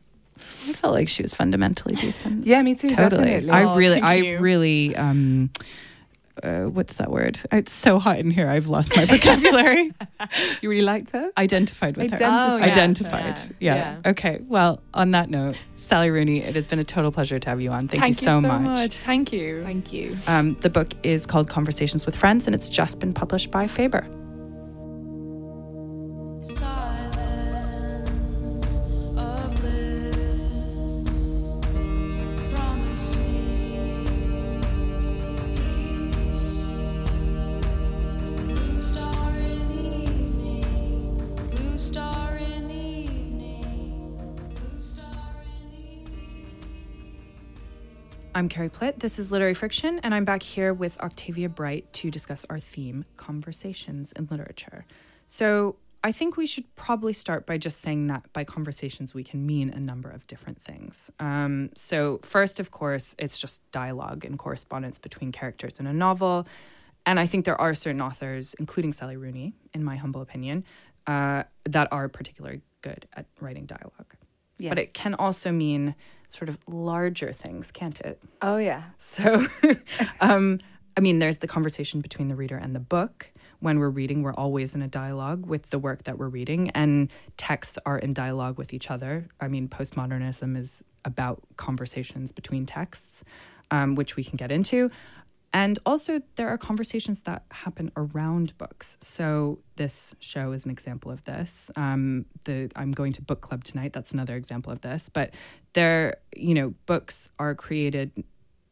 I felt like she was fundamentally decent. Yeah me too totally. definitely. I really I you. really um uh, what's that word? It's so hot in here. I've lost my vocabulary. you really liked her? Identified with Identified. her. Oh, yeah. Identified. Yeah. Yeah. yeah. Okay. Well, on that note, Sally Rooney, it has been a total pleasure to have you on. Thank, Thank you, so, you so much. much. Thank you. Thank you. Um, the book is called Conversations with Friends, and it's just been published by Faber. I'm Carrie Plitt. This is Literary Friction, and I'm back here with Octavia Bright to discuss our theme conversations in literature. So, I think we should probably start by just saying that by conversations we can mean a number of different things. Um, so, first, of course, it's just dialogue and correspondence between characters in a novel. And I think there are certain authors, including Sally Rooney, in my humble opinion, uh, that are particularly good at writing dialogue. Yes. but it can also mean sort of larger things, can't it? Oh yeah. So, um, I mean, there's the conversation between the reader and the book. When we're reading, we're always in a dialogue with the work that we're reading, and texts are in dialogue with each other. I mean, postmodernism is about conversations between texts, um, which we can get into. And also, there are conversations that happen around books. So this show is an example of this. Um, the I'm going to book club tonight. That's another example of this. But there, you know, books are created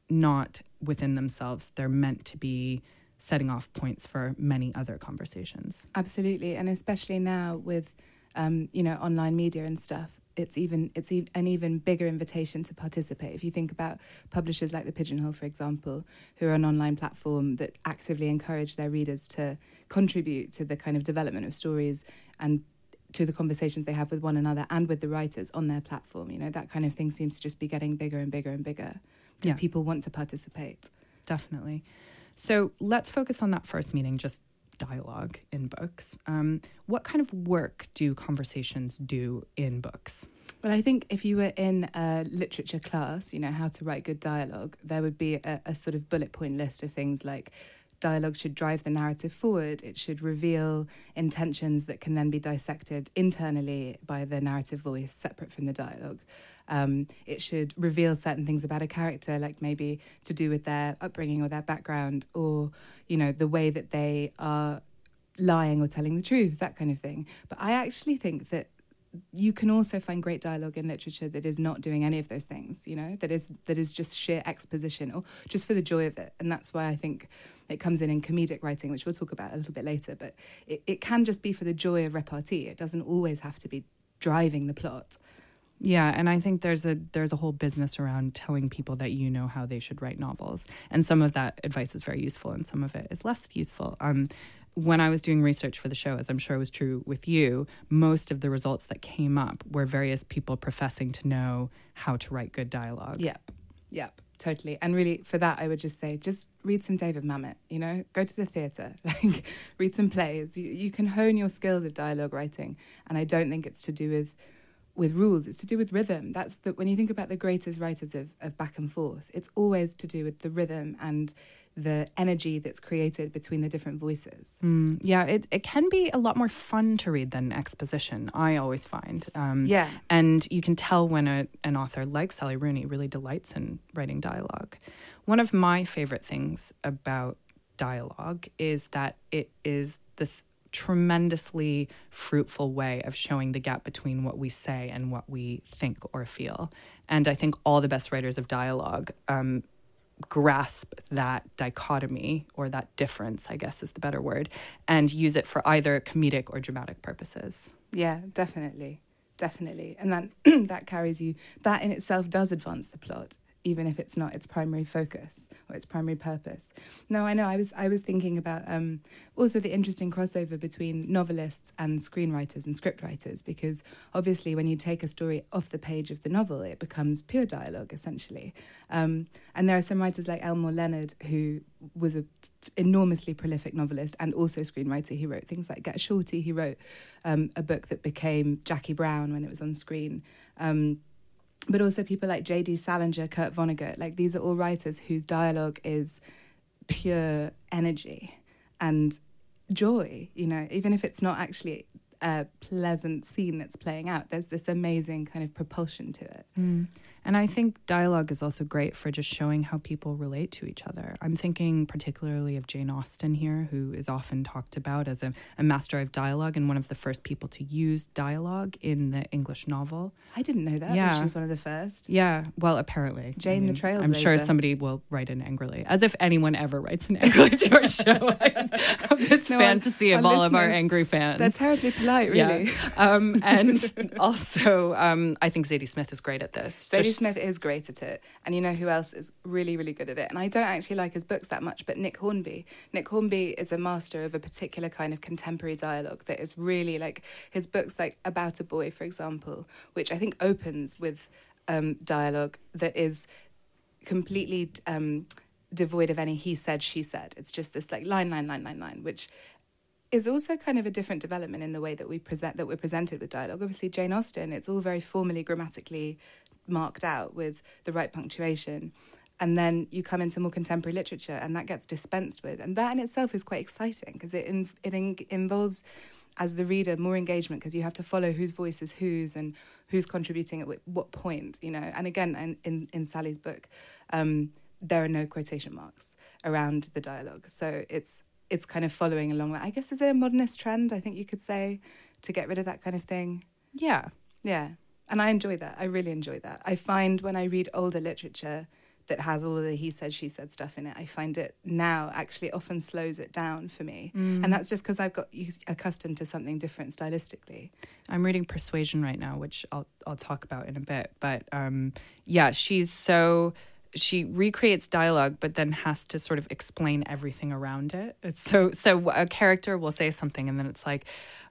not within themselves. They're meant to be setting off points for many other conversations. Absolutely, and especially now with um, you know online media and stuff, it's even it's e- an even bigger invitation to participate. If you think about publishers like the Pigeonhole, for example, who are an online platform that actively encourage their readers to contribute to the kind of development of stories and to the conversations they have with one another and with the writers on their platform. You know that kind of thing seems to just be getting bigger and bigger and bigger because Yeah. people want to participate. Definitely. So let's focus on that first meeting, just dialogue in books. Um, what kind of work do conversations do in books? Well, I think if you were in a literature class, you know, how to write good dialogue, there would be a, a sort of bullet point list of things like dialogue should drive the narrative forward, it should reveal intentions that can then be dissected internally by the narrative voice, separate from the dialogue. Um, it should reveal certain things about a character, like maybe to do with their upbringing or their background, or you know the way that they are lying or telling the truth, that kind of thing. But I actually think that you can also find great dialogue in literature that is not doing any of those things you know that is that is just sheer exposition or just for the joy of it. And that's why i think it comes in in comedic writing which we'll talk about a little bit later. But it, it can just be for the joy of repartee. It doesn't always have to be driving the plot Yeah, and I think there's a there's a whole business around telling people that you know how they should write novels, and some of that advice is very useful, and some of it is less useful. Um, when I was doing research for the show, as I'm sure was true with you, most of the results that came up were various people professing to know how to write good dialogue. Yep. Yep. Totally. And really, for that, I would just say, just read some David Mamet, you know, go to the theatre, like read some plays. You, you can hone your skills of dialogue writing. And I don't think it's to do with with rules, it's to do with rhythm. That's the, when you think about the greatest writers of, of back and forth, it's always to do with the rhythm and the energy that's created between the different voices. Mm, yeah, it, it can be a lot more fun to read than exposition, I always find. Um, Yeah. And you can tell when a, an author like Sally Rooney really delights in writing dialogue. One of my favorite things about dialogue is that it is this tremendously fruitful way of showing the gap between what we say and what we think or feel. And I think all the best writers of dialogue um, grasp that dichotomy or that difference, I guess is the better word, and use it for either comedic or dramatic purposes. Yeah, definitely. Definitely. And that that carries you that in itself does advance the plot, even if it's not its primary focus or its primary purpose. No, I know. I was I was thinking about um, also the interesting crossover between novelists and screenwriters and scriptwriters, because obviously when you take a story off the page of the novel, it becomes pure dialogue essentially. Um, and there are some writers like Elmore Leonard who was a enormously prolific novelist and also screenwriter. He wrote things like Get Shorty. He wrote um, a book that became Jackie Brown when it was on screen. Um, but also people like J.D. Salinger, Kurt Vonnegut. Like these are all writers whose dialogue is pure energy and joy. You know, even if it's not actually a pleasant scene that's playing out, there's this amazing kind of propulsion to it. Mm. And I think dialogue is also great for just showing how people relate to each other. I'm thinking particularly of Jane Austen here, who is often talked about as a, a master of dialogue and one of the first people to use dialogue in the English novel. I didn't know that. Yeah. She was one of the first. Yeah, well, apparently. Jane the Trailblazer. I'm sure somebody will write in angrily, as if anyone ever writes in angrily to our show. I have this No, our- fantasy of our all of our angry fans. They're terribly polite, really. Yeah. Um, and also, um, I think Zadie Smith is great at this. Zadie Smith is great at it. And you know who else is really, really good at it? And I don't actually like his books that much, but Nick Hornby. Nick Hornby is a master of a particular kind of contemporary dialogue that is really like his books, like About a Boy, for example, which I think opens with um, dialogue that is completely um, devoid of any he said, she said. It's just this like line, line, line, line, line, which is also kind of a different development in the way that we present that we're presented with dialogue. Obviously, Jane Austen, it's all very formally grammatically marked out with the right punctuation. And then you come into more contemporary literature, and that gets dispensed with, and that in itself is quite exciting because it in, it in, involves, as the reader, more engagement because you have to follow whose voice is whose and who's contributing at what point, you know. And again, in in, in Sally's book, um, there are no quotation marks around the dialogue, so it's it's kind of following along that. I guess is it a modernist trend? I think you could say to get rid of that kind of thing. Yeah, yeah, and I enjoy that. I really enjoy that. I find when I read older literature that has all of the he said she said stuff in it i find it now actually often slows it down for me mm. and that's just because i've got accustomed to something different stylistically i'm reading persuasion right now which i'll i'll talk about in a bit but um, yeah she's so she recreates dialogue but then has to sort of explain everything around it it's so so a character will say something and then it's like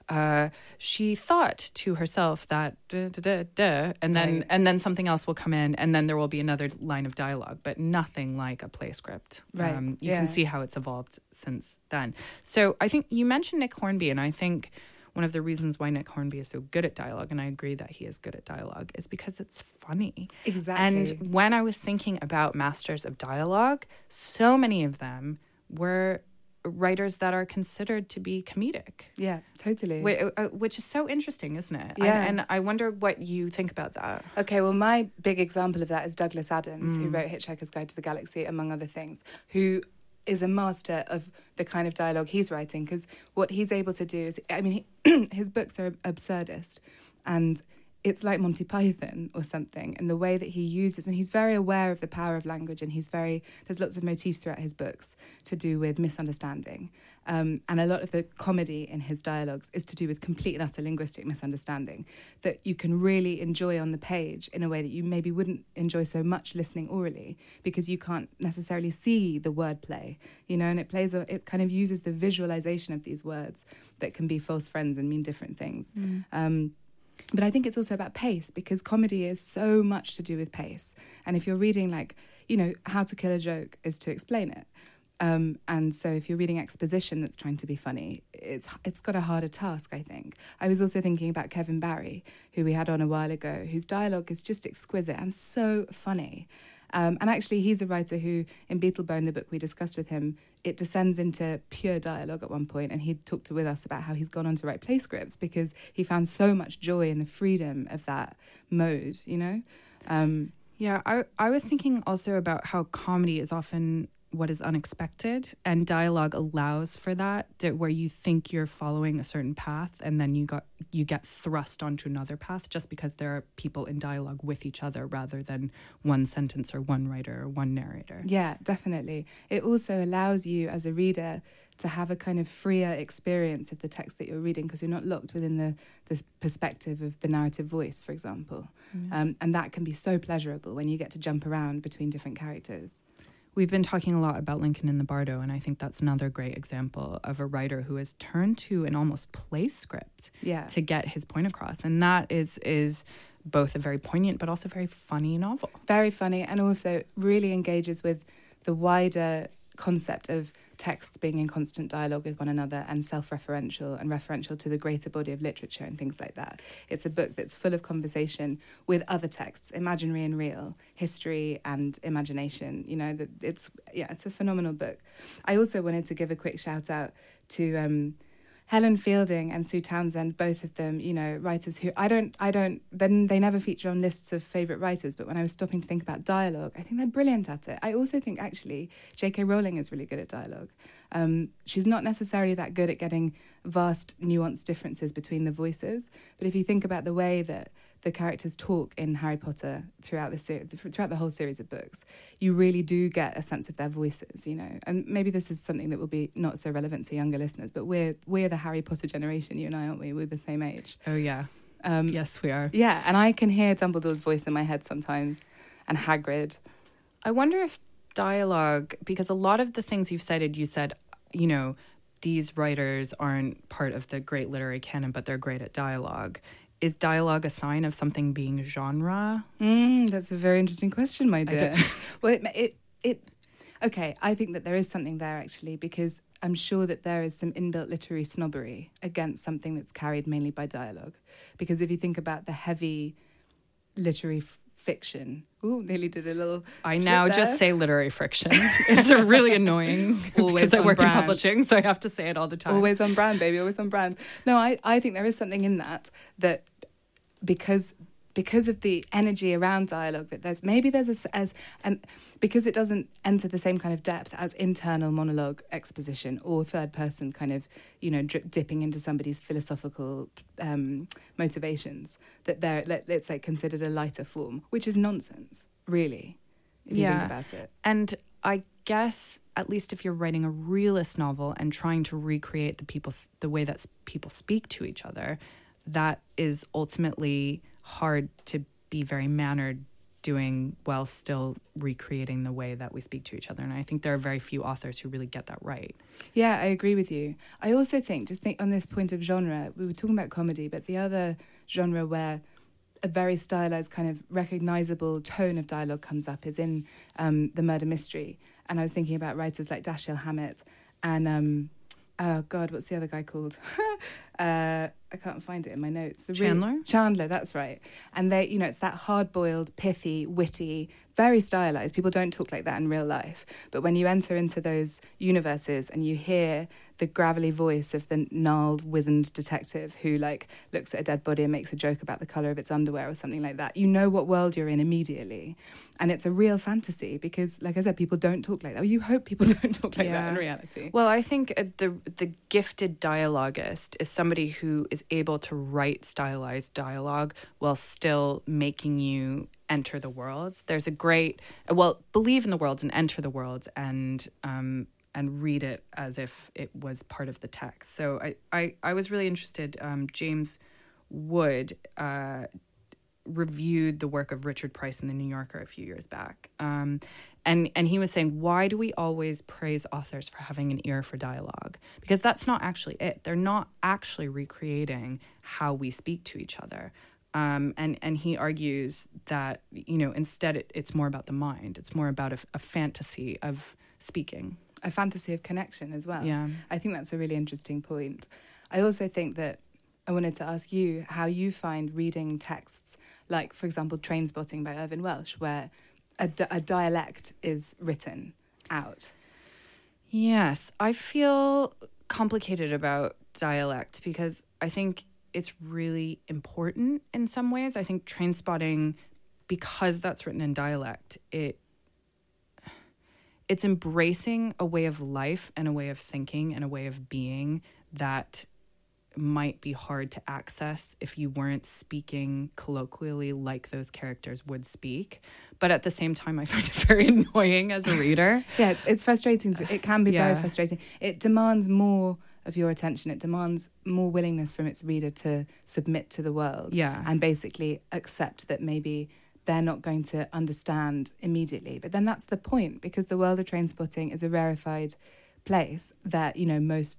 uh, she thought to herself that duh, duh, duh, and then right. and then something else will come in, and then there will be another line of dialogue, but nothing like a play script. Right. Um, you yeah. can see how it's evolved since then. So I think you mentioned Nick Hornby, and I think one of the reasons why Nick Hornby is so good at dialogue, and I agree that he is good at dialogue, is because it's funny. Exactly. And when I was thinking about masters of dialogue, so many of them were writers that are considered to be comedic. Yeah, totally. Which, uh, which is so interesting, isn't it? Yeah. I, and I wonder what you think about that. Okay, well, my big example of that is Douglas Adams, mm. who wrote Hitchhiker's Guide to the Galaxy, among other things, who is a master of the kind of dialogue he's writing because what he's able to do is, I mean, he, his books are absurdist and it's like Monty Python or something, and the way that he uses, and he's very aware of the power of language, and he's very there's lots of motifs throughout his books to do with misunderstanding, um, and a lot of the comedy in his dialogues is to do with complete and utter linguistic misunderstanding that you can really enjoy on the page in a way that you maybe wouldn't enjoy so much listening orally because you can't necessarily see the wordplay, you know, and it plays a, it kind of uses the visualization of these words that can be false friends and mean different things. Mm. Um, but I think it's also about pace because comedy is so much to do with pace. And if you're reading, like, you know, How to Kill a Joke is to explain it. Um, and so if you're reading exposition that's trying to be funny, it's it's got a harder task, I think. I was also thinking about Kevin Barry, who we had on a while ago, whose dialogue is just exquisite and so funny. Um, and actually, he's a writer who, in Beatlebone, the book we discussed with him, it descends into pure dialogue at one point, and he talked with us about how he's gone on to write play scripts because he found so much joy in the freedom of that mode. You know. Um, yeah, I I was thinking also about how comedy is often what is unexpected and dialogue allows for that where you think you're following a certain path and then you got you get thrust onto another path just because there are people in dialogue with each other rather than one sentence or one writer or one narrator yeah definitely it also allows you as a reader to have a kind of freer experience of the text that you're reading because you're not locked within the, the perspective of the narrative voice, for example. Mm. Um, and that can be so pleasurable when you get to jump around between different characters. We've been talking a lot about Lincoln in the Bardo, and I think that's another great example of a writer who has turned to an almost play script yeah. to get his point across. And that is is both a very poignant but also very funny novel. Very funny, and also really engages with the wider concept of texts being in constant dialogue with one another and self referential and referential to the greater body of literature and things like that. It's a book that's full of conversation with other texts, imaginary and real, history and imagination. You know, that it's yeah, it's a phenomenal book. I also wanted to give a quick shout out to um, Helen Fielding and Sue Townsend, both of them, you know, writers who I don't, I don't, then they never feature on lists of favourite writers, but when I was stopping to think about dialogue, I think they're brilliant at it. I also think actually J.K. Rowling is really good at dialogue. Um, she's not necessarily that good at getting vast, nuanced differences between the voices, but if you think about the way that the characters talk in Harry Potter throughout the ser- throughout the whole series of books, you really do get a sense of their voices, you know. And maybe this is something that will be not so relevant to younger listeners, but we're we're the Harry Potter generation, you and I, aren't we? We're the same age. Oh yeah. Um, yes, we are. Yeah, and I can hear Dumbledore's voice in my head sometimes, and Hagrid. I wonder if dialogue, because a lot of the things you've cited, you said, you know, these writers aren't part of the great literary canon, but they're great at dialogue is dialogue a sign of something being genre? Mm, that's a very interesting question, my dear. well, it, it, it, Okay, I think that there is something there actually because I'm sure that there is some inbuilt literary snobbery against something that's carried mainly by dialogue. Because if you think about the heavy literary f- fiction, ooh, nearly did a little. I now there. just say literary friction. it's a really annoying Always because I work in publishing, so I have to say it all the time. Always on brand, baby. Always on brand. No, I, I think there is something in that that because because of the energy around dialogue that there's maybe there's a as and because it doesn't enter the same kind of depth as internal monologue exposition or third person kind of you know drip, dipping into somebody's philosophical um, motivations that they're let, let's say considered a lighter form which is nonsense really if you Yeah. think about it And I guess at least if you're writing a realist novel and trying to recreate the people the way that people speak to each other, that is ultimately hard to be very mannered doing while still recreating the way that we speak to each other. And I think there are very few authors who really get that right. Yeah, I agree with you. I also think, just think on this point of genre, we were talking about comedy, but the other genre where a very stylized, kind of recognizable tone of dialogue comes up is in um, the murder mystery. And I was thinking about writers like Dashiell Hammett and, um, oh God, what's the other guy called? uh, I can't find it in my notes. The re- Chandler? Chandler, that's right. And they, you know, it's that hard boiled, pithy, witty, very stylized. People don't talk like that in real life. But when you enter into those universes and you hear the gravelly voice of the gnarled, wizened detective who, like, looks at a dead body and makes a joke about the color of its underwear or something like that, you know what world you're in immediately. And it's a real fantasy because, like I said, people don't talk like that. Or you hope people don't talk like that in reality. Well, I think uh, the the gifted dialoguist is somebody who is able to write stylized dialogue while still making you enter the worlds. There's a great well, believe in the worlds and enter the worlds and um and read it as if it was part of the text. So I I, I was really interested. Um, James Wood uh, reviewed the work of Richard Price in the New Yorker a few years back. Um, and and he was saying, why do we always praise authors for having an ear for dialogue? Because that's not actually it. They're not actually recreating how we speak to each other. Um, and and he argues that you know instead it, it's more about the mind. It's more about a, a fantasy of speaking. a fantasy of connection as well. Yeah. I think that's a really interesting point. I also think that I wanted to ask you how you find reading texts like, for example, Train Spotting by Irvine Welsh, where a, di- a dialect is written out. Yes, I feel complicated about dialect because I think it's really important in some ways. I think train spotting, because that's written in dialect, it it's embracing a way of life and a way of thinking and a way of being that might be hard to access if you weren't speaking colloquially like those characters would speak. But at the same time, I find it very annoying as a reader. Yeah, it's, it's frustrating. It can be Yeah. very frustrating. It demands more of your attention. It demands more willingness from its reader to submit to the world. Yeah. And basically accept that maybe they're not going to understand immediately. But then that's the point because the world of train spotting is a rarefied place that, you know, most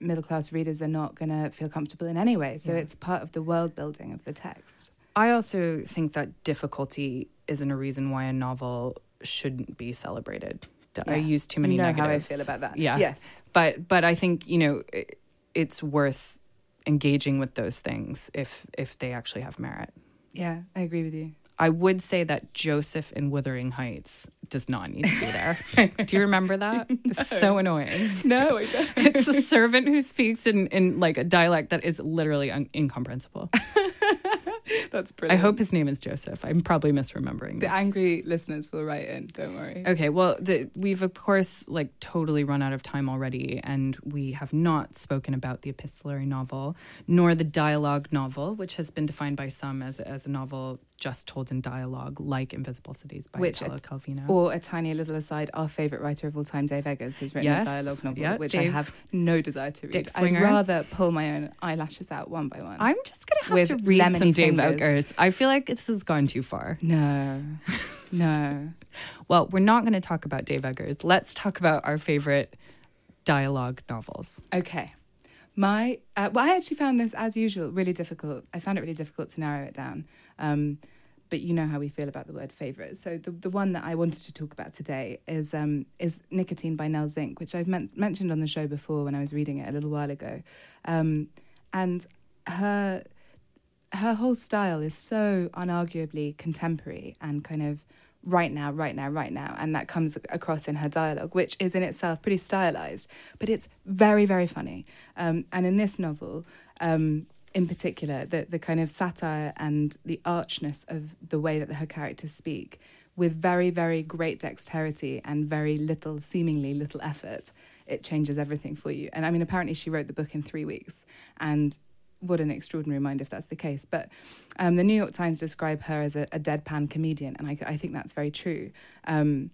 middle class readers are not going to feel comfortable in anyway. So Yeah. it's part of the world building of the text. I also think that difficulty isn't a reason why a novel shouldn't be celebrated. D- I Yeah. use too many you know negatives. how I feel about that. Yeah. Yes. But but I think, you know, it, it's worth engaging with those things if if they actually have merit. Yeah, I agree with you. I would say that Joseph in Wuthering Heights does not need to be there. Do you remember that? It's so annoying. No, I don't. It's a servant who speaks in, in like a dialect that is literally un- incomprehensible. That's brilliant. I hope his name is Joseph. I'm probably misremembering The angry listeners will write in. Don't worry. Okay, well, the, we've of course like totally run out of time already, and we have not spoken about the epistolary novel nor the dialogue novel, which has been defined by some as as a novel just told in dialogue, like Invisible Cities by Which Italo Calvino. Or a tiny little aside, our favourite writer of all time, Dave Eggers, has written Yes, a dialogue novel, yeah, which Dave- I have no desire to read. I'd rather pull my own eyelashes out one by one. I'm just gonna have to read some Dave fingers. Eggers. I feel like this has gone too far. no, no. Well, we're not going to talk about Dave Eggers. Let's talk about our favorite dialogue novels. Okay. My, uh, well, I actually found this, as usual, really difficult. I found it really difficult to narrow it down. Um, but you know how we feel about the word favorite. So the the one that I wanted to talk about today is um, is Nicotine by Nell Zink, which I've men- mentioned on the show before when I was reading it a little while ago, um, and her her whole style is so unarguably contemporary and kind of right now, right now, right now. And that comes across in her dialogue, which is in itself pretty stylized, but it's very, very funny. Um, and in this novel, um, in particular, the, the kind of satire and the archness of the way that her characters speak with very, very great dexterity and very little, seemingly little effort, it changes everything for you. And I mean, apparently she wrote the book in three weeks. And what an extraordinary mind if that's the case. But um, the New York Times describe her as a, a deadpan comedian, and I, I, think that's very true. Um,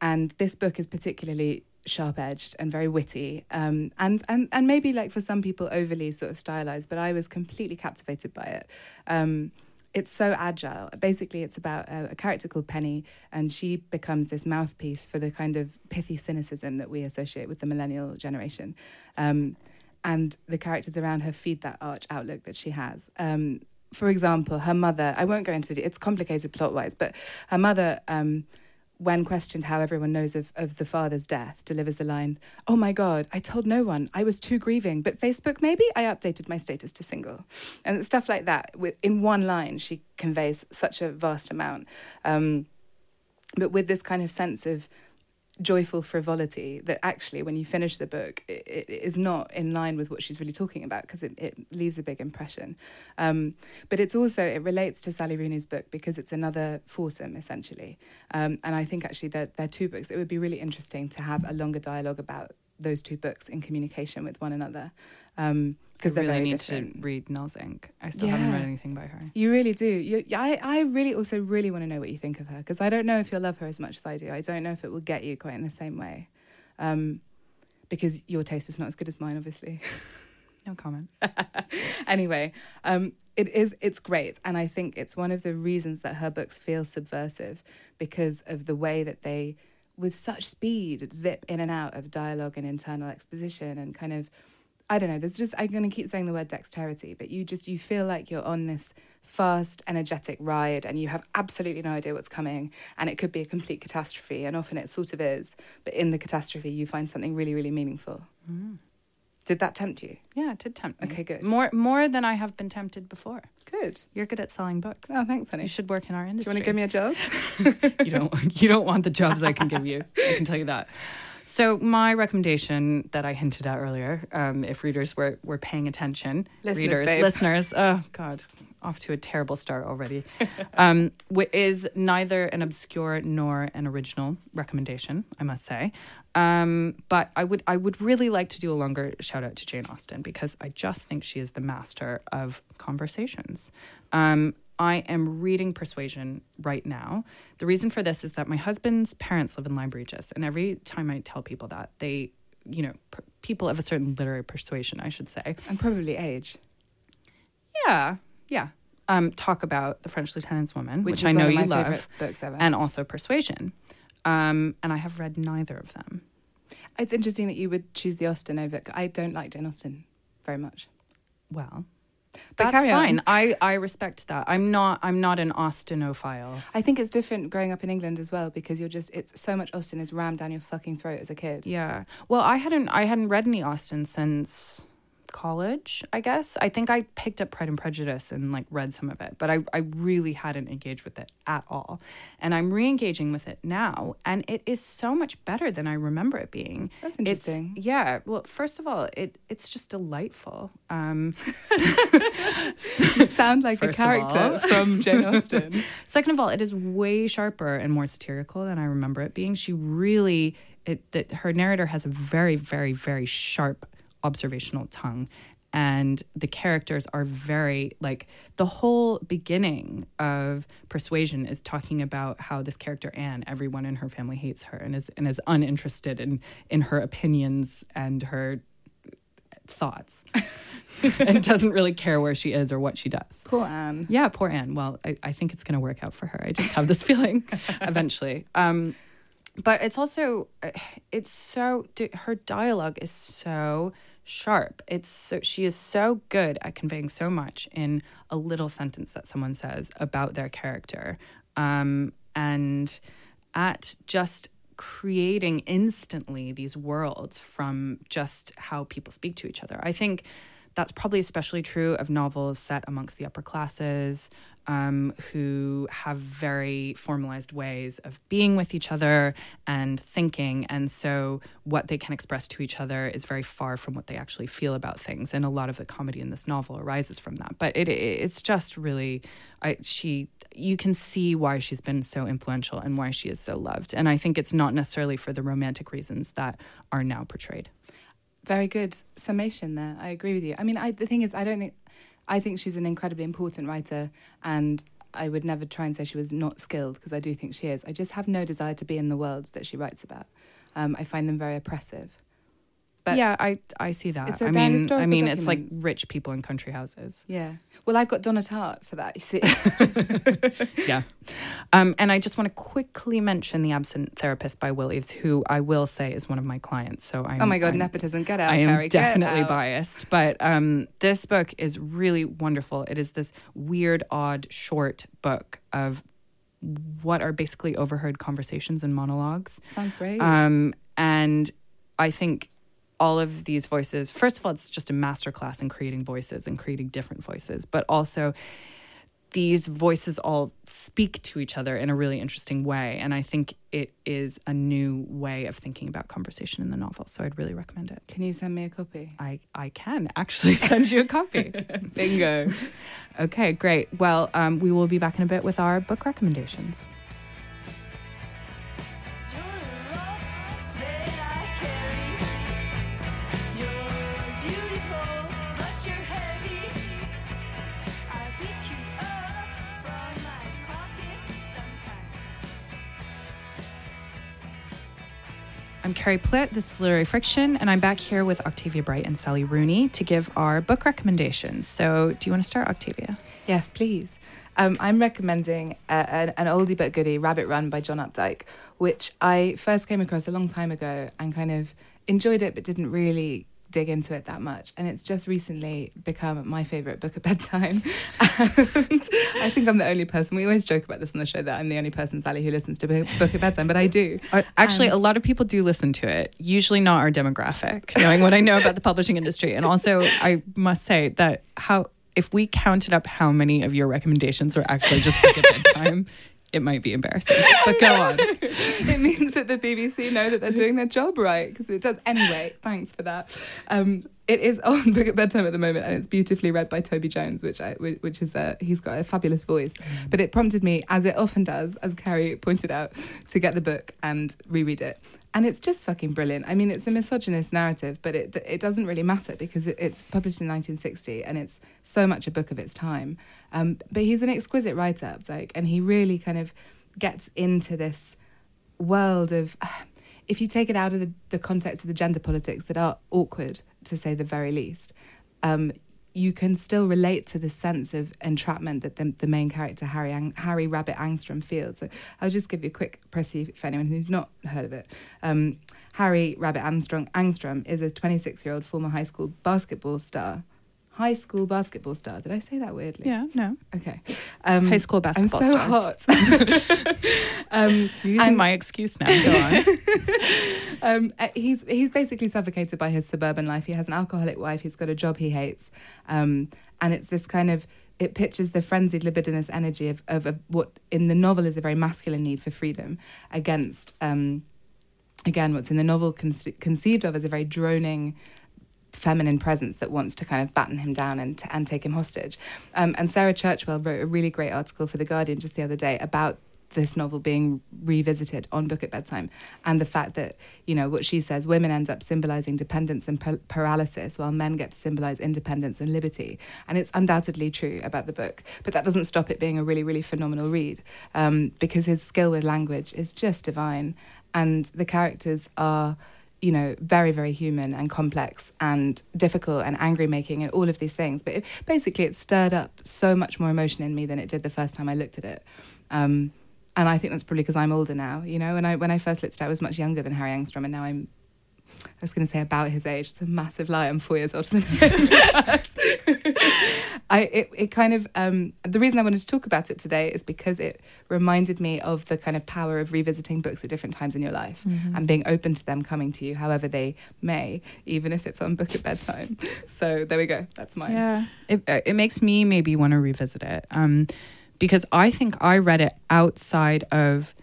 and this book is particularly sharp edged and very witty, um, and and and maybe like for some people overly sort of stylized. But I was completely captivated by it. Um, it's so agile. Basically, it's about a, a, character called Penny, and she becomes this mouthpiece for the kind of pithy cynicism that we associate with the millennial generation. And the characters around her feed that arch outlook that she has. Um, for example, her mother, I won't go into the, it's complicated plot wise, but her mother, um, when questioned how everyone knows of, of the father's death, delivers the line, Oh my God, I told no one. I was too grieving, but Facebook maybe? I updated my status to single. And stuff like that. In one line, she conveys such a vast amount. Um, but with this kind of sense of joyful frivolity that actually when you finish the book it, it is not in line with what she's really talking about because it, it leaves a big impression. Um, but it's also it relates to sally rooney's book because it's another foursome essentially. Um, and i think actually they're, they're two books. It would be really interesting to have a longer dialogue about those two books in communication with one another um, because I really need different. to read Nell Zink. I still yeah. haven't read anything by her. You really do. You, I, I really also really want to know what you think of her because I don't know if you'll love her as much as I do. I don't know if it will get you quite in the same way, um, because your taste is not as good as mine, obviously. no comment. anyway, um, it is. It's great, and I think it's one of the reasons that her books feel subversive because of the way that they, with such speed, zip in and out of dialogue and internal exposition and kind of I don't know. There's just I'm going to keep saying the word dexterity, but you just you feel like you're on this fast, energetic ride, and you have absolutely no idea what's coming, and it could be a complete catastrophe, and often it sort of is. But in the catastrophe, you find something really, really meaningful. Mm. Did that tempt you? Yeah, it did tempt me. Okay, good. More more than I have been tempted before. Good. You're good at selling books. Oh, thanks, honey. You should work in our industry. Do you want to give me a job? you don't. You don't want the jobs I can give you. I can tell you that. So my recommendation that I hinted at earlier, um, if readers were, were paying attention, listeners, readers, babe. listeners, oh God, off to a terrible start already, um, is neither an obscure nor an original recommendation, I must say. Um, but I would I would really like to do a longer shout out to Jane Austen because I just think she is the master of conversations. Um, I am reading Persuasion right now. The reason for this is that my husband's parents live in Lyme Regis, and every time I tell people that, they, you know, per- people of a certain literary persuasion, I should say, and probably age. Yeah, yeah. Um, talk about the French Lieutenant's Woman, which, which I know you love, and also Persuasion. Um, and I have read neither of them. It's interesting that you would choose the Austen over. I don't like Jane Austen very much. Well, but That's fine. I, I respect that. I'm not I'm not an Austenophile. I think it's different growing up in England as well because you're just it's so much Austen is rammed down your fucking throat as a kid. Yeah. Well, I hadn't I hadn't read any Austen since college, I guess. I think I picked up Pride and Prejudice and like read some of it, but I, I really hadn't engaged with it at all. And I'm re engaging with it now, and it is so much better than I remember it being. That's interesting. It's, yeah. Well, first of all, it it's just delightful. Um, you sound like a character from Jane Austen. Second of all, it is way sharper and more satirical than I remember it being. She really. It, that her narrator has a very, very, very sharp observational tongue. And the characters are very like the whole beginning of persuasion is talking about how this character anne everyone in her family hates her and is and is uninterested in in her opinions and her thoughts and doesn't really care where she is or what she does. Poor anne. Yeah poor anne. Well i, I think it's going to work out for her. I just have this feeling eventually. Um, but it's also it's so her dialogue is so sharp. It's so she is so good at conveying so much in a little sentence that someone says about their character, um, and at just creating instantly these worlds from just how people speak to each other. I think that's probably especially true of novels set amongst the upper classes um, who have very formalized ways of being with each other and thinking. And so what they can express to each other is very far from what they actually feel about things. And a lot of the comedy in this novel arises from that. But it, it's just really, I, she, you can see why she's been so influential and why she is so loved. And I think it's not necessarily for the romantic reasons that are now portrayed. Very good summation there. I agree with you. I mean, I, the thing is, I don't think I think she's an incredibly important writer, and I would never try and say she was not skilled because I do think she is. I just have no desire to be in the worlds that she writes about. Um, I find them very oppressive. But yeah, I I see that. It's a, I mean, I mean, documents. it's like rich people in country houses. Yeah. Well, I've got Donna Tartt for that. You see. yeah. Um, and I just want to quickly mention the Absent Therapist by Will Eaves, who I will say is one of my clients. So I. Oh my God, I'm, nepotism! Get out. I am Carrie, definitely biased, but um, this book is really wonderful. It is this weird, odd, short book of what are basically overheard conversations and monologues. Sounds great. Um, and I think all of these voices, first of all, it's just a masterclass in creating voices and creating different voices, but also these voices all speak to each other in a really interesting way. And I think it is a new way of thinking about conversation in the novel. So I'd really recommend it. Can you send me a copy? I, I can actually send you a copy. Bingo. Okay, great. Well, um, we will be back in a bit with our book recommendations. I'm Carrie Plitt. This is Literary Friction, and I'm back here with Octavia Bright and Sally Rooney to give our book recommendations. So, do you want to start, Octavia? Yes, please. Um, I'm recommending uh, an, an oldie but goodie, Rabbit Run by John Updike, which I first came across a long time ago and kind of enjoyed it, but didn't really dig into it that much. And it's just recently become my favourite book at bedtime. and I think I'm the only person, we always joke about this on the show that I'm the only person, Sally, who listens to book at bedtime, but I do. Actually, and a lot of people do listen to it, usually not our demographic, knowing what I know about the publishing industry. And also, I must say that how if we counted up how many of your recommendations are actually just book at bedtime, it might be embarrassing. But go on. it means that the BBC know that they're doing their job right because it does. Anyway, thanks for that. Um, it is on Book at Bedtime at the moment, and it's beautifully read by Toby Jones, which I, which is a, he's got a fabulous voice. Mm. But it prompted me, as it often does, as Carrie pointed out, to get the book and reread it. And it's just fucking brilliant. I mean, it's a misogynist narrative, but it it doesn't really matter because it, it's published in 1960 and it's so much a book of its time. Um, but he's an exquisite writer, like, and he really kind of gets into this world of. If you take it out of the, the context of the gender politics that are awkward, to say the very least, um, you can still relate to the sense of entrapment that the, the main character Harry Ang- Harry Rabbit Angstrom feels. So I'll just give you a quick précis for anyone who's not heard of it. Um, Harry Rabbit Angstrom, Angstrom is a 26 year old former high school basketball star high school basketball star. Did I say that weirdly? Yeah, no. Okay. Um, high school basketball star. I'm so star. hot. um, using my excuse now. Go on. um, uh, he's he's basically suffocated by his suburban life. He has an alcoholic wife. He's got a job he hates, um, and it's this kind of it pictures the frenzied libidinous energy of, of, of, what in the novel is a very masculine need for freedom against um, again what's in the novel con- conceived of as a very droning feminine presence that wants to kind of batten him down and, and take him hostage. Um, and Sarah Churchwell wrote a really great article for The Guardian just the other day about this novel being revisited on Book at Bedtime and the fact that, you know, what she says, women end up symbolizing dependence and par- paralysis while men get to symbolize independence and liberty. And it's undoubtedly true about the book, but that doesn't stop it being a really, really phenomenal read um, because his skill with language is just divine and the characters are you know, very, very human and complex and difficult and angry making and all of these things. But it, basically, it stirred up so much more emotion in me than it did the first time I looked at it. Um, and I think that's probably because I'm older now, you know. When I when I first looked at it, I was much younger than Harry Angstrom, and now I'm I was going to say about his age. It's a massive lie. I'm four years older than him. I it, it kind of um, the reason I wanted to talk about it today is because it reminded me of the kind of power of revisiting books at different times in your life Mm-hmm. and being open to them coming to you however they may, even if it's on book at bedtime. So there we go. That's mine. Yeah, it uh, it makes me maybe want to revisit it, um, because I think I read it outside of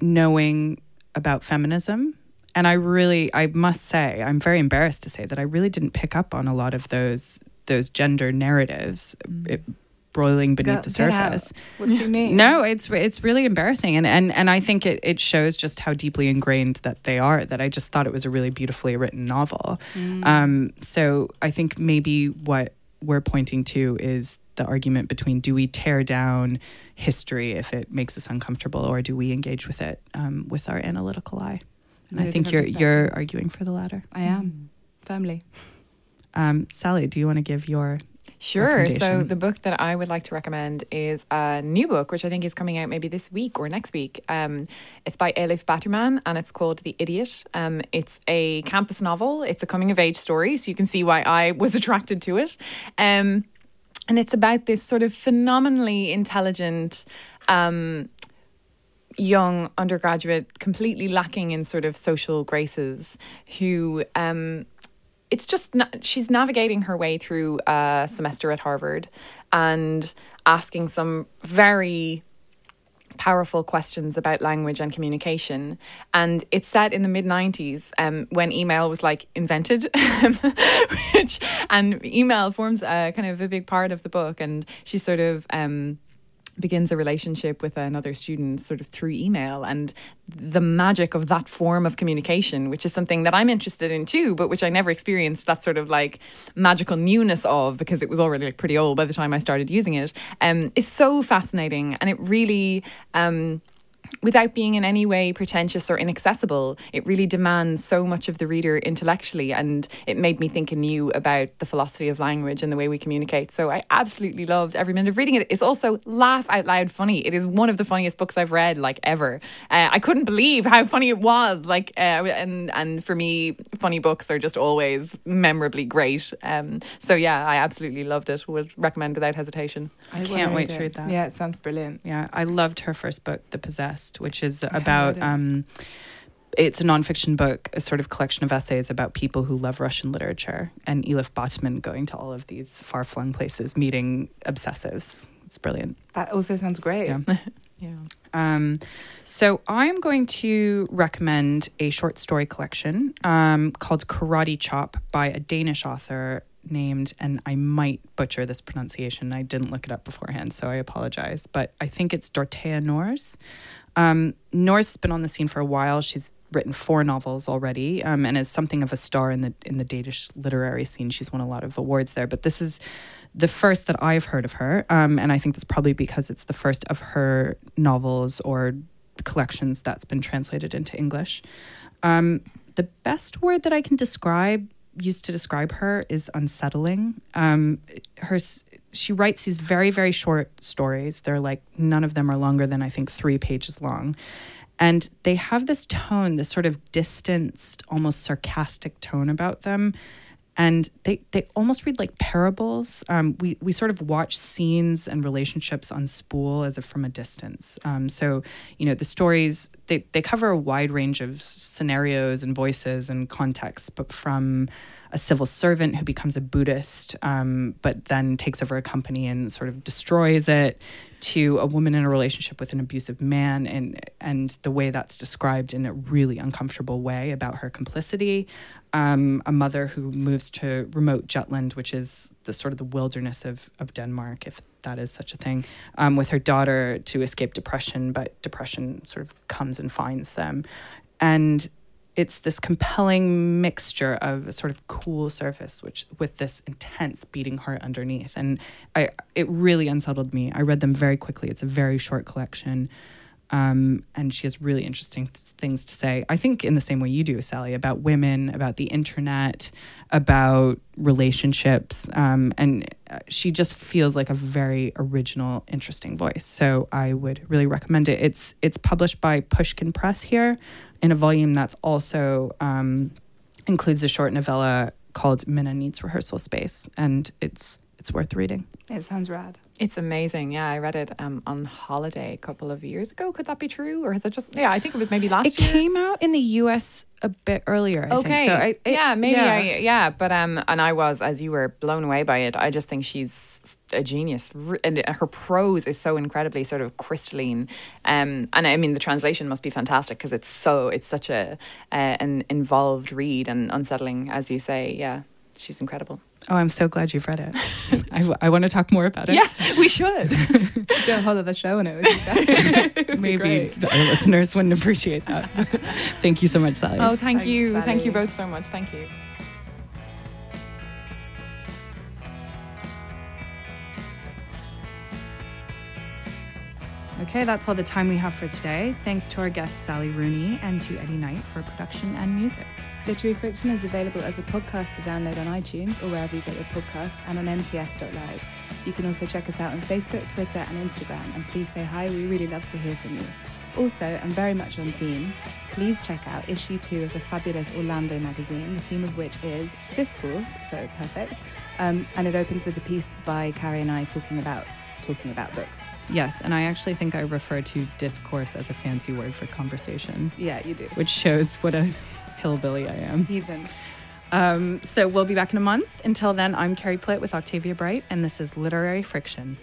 knowing about feminism, and I really, I must say, I'm very embarrassed to say that I really didn't pick up on a lot of those those gender narratives it, broiling beneath Go- the surface. What do you mean? No, it's it's really embarrassing, and and and I think it it shows just how deeply ingrained that they are. That I just thought it was a really beautifully written novel. Mm. Um, so I think maybe what we're pointing to is the argument between do we tear down history if it makes us uncomfortable, or do we engage with it um, with our analytical eye? And I think you're you're arguing for the latter. I am firmly. Um, Sally, do you want to give your Sure. So the book that I would like to recommend is a new book, which I think is coming out maybe this week or next week. Um, it's by Elif Batuman and it's called The Idiot. Um, it's a campus novel. It's a coming of age story, so you can see why I was attracted to it. Um, and it's about this sort of phenomenally intelligent. Um, young undergraduate completely lacking in sort of social graces who um it's just na- she's navigating her way through a semester at Harvard and asking some very powerful questions about language and communication. And it's set in the mid 90s um, when email was like invented, which and email forms a kind of a big part of the book. And she sort of um, begins a relationship with another student sort of through email and the magic of that form of communication which is something that I'm interested in too but which I never experienced that sort of like magical newness of because it was already like pretty old by the time I started using it um is so fascinating and it really um without being in any way pretentious or inaccessible, it really demands so much of the reader intellectually. And it made me think anew about the philosophy of language and the way we communicate. So I absolutely loved every minute of reading it. It's also laugh out loud funny. It is one of the funniest books I've read, like ever. Uh, I couldn't believe how funny it was. Like, uh, and, and for me, funny books are just always memorably great. Um, so yeah, I absolutely loved it. Would recommend without hesitation. I Can't wait to read that. Yeah, it sounds brilliant. Yeah, I loved her first book, The Possessed, which is I about um it's a nonfiction book, a sort of collection of essays about people who love Russian literature and Elif Batuman going to all of these far flung places, meeting obsessives. It's brilliant. That also sounds great. Yeah. Yeah. Um, so I'm going to recommend a short story collection um, called Karate Chop by a Danish author named, and I might butcher this pronunciation. I didn't look it up beforehand, so I apologize. But I think it's Dorthe Nors. Um, Nors has been on the scene for a while. She's written four novels already, um, and is something of a star in the in the Danish literary scene. She's won a lot of awards there. But this is the first that I've heard of her, um, and I think that's probably because it's the first of her novels or collections that's been translated into English. Um, the best word that I can describe, used to describe her, is unsettling. Um, her she writes these very very short stories. They're like none of them are longer than I think three pages long. And they have this tone, this sort of distanced, almost sarcastic tone about them and they they almost read like parables. Um, we we sort of watch scenes and relationships on spool as if from a distance. Um, so you know the stories they they cover a wide range of scenarios and voices and contexts, but from a civil servant who becomes a Buddhist, um, but then takes over a company and sort of destroys it, to a woman in a relationship with an abusive man, and and the way that's described in a really uncomfortable way about her complicity. Um, a mother who moves to remote Jutland, which is the sort of the wilderness of of Denmark, if that is such a thing, um, with her daughter to escape depression, but depression sort of comes and finds them, and it's this compelling mixture of a sort of cool surface which with this intense beating heart underneath. And i it really unsettled me. I read them very quickly. It's a very short collection Um, and she has really interesting th- things to say. I think in the same way you do, Sally, about women, about the internet, about relationships, um, and uh, she just feels like a very original, interesting voice. So I would really recommend it. It's it's published by Pushkin Press here, in a volume that's also um, includes a short novella called Minna Needs Rehearsal Space, and it's it's worth reading. It sounds rad. It's amazing. Yeah, I read it um, on holiday a couple of years ago. Could that be true, or has it just? Yeah, I think it was maybe last year It year. came out in the U.S. a bit earlier. I okay. think. So I, it- yeah, maybe. yeah. I, yeah, but um, and I was as you were blown away by it. I just think she's a genius, and her prose is so incredibly sort of crystalline. Um, and I mean the translation must be fantastic because it's so it's such a uh, an involved read and unsettling, as you say. Yeah, she's incredible. Oh, I'm so glad you've read it. I, want to talk more about it. Yeah, we should. Do a whole other show and it. would be great. Maybe our listeners wouldn't appreciate that. Thank you so much, Sally. oh, thank Thanks, you, thank you both so much. Thank you. Okay, that's all the time we have for today. Thanks to our guest Sally Rooney and to Eddie Knight for production and music. Literary Friction is available as a podcast to download on iTunes or wherever you get your podcasts and on nts.live. You can also check us out on Facebook, Twitter, and Instagram. And please say hi, we really love to hear from you. Also, and very much on theme, please check out issue two of the fabulous Orlando magazine, the theme of which is discourse, so perfect. Um, and it opens with a piece by Carrie and I talking about talking about books. Yes, and I actually think I refer to discourse as a fancy word for conversation, Yeah, you do. which shows what a hillbilly I am. Even. Um, so we'll be back in a month. Until then, I'm Carrie Plitt with Octavia Bright, and this is Literary Friction.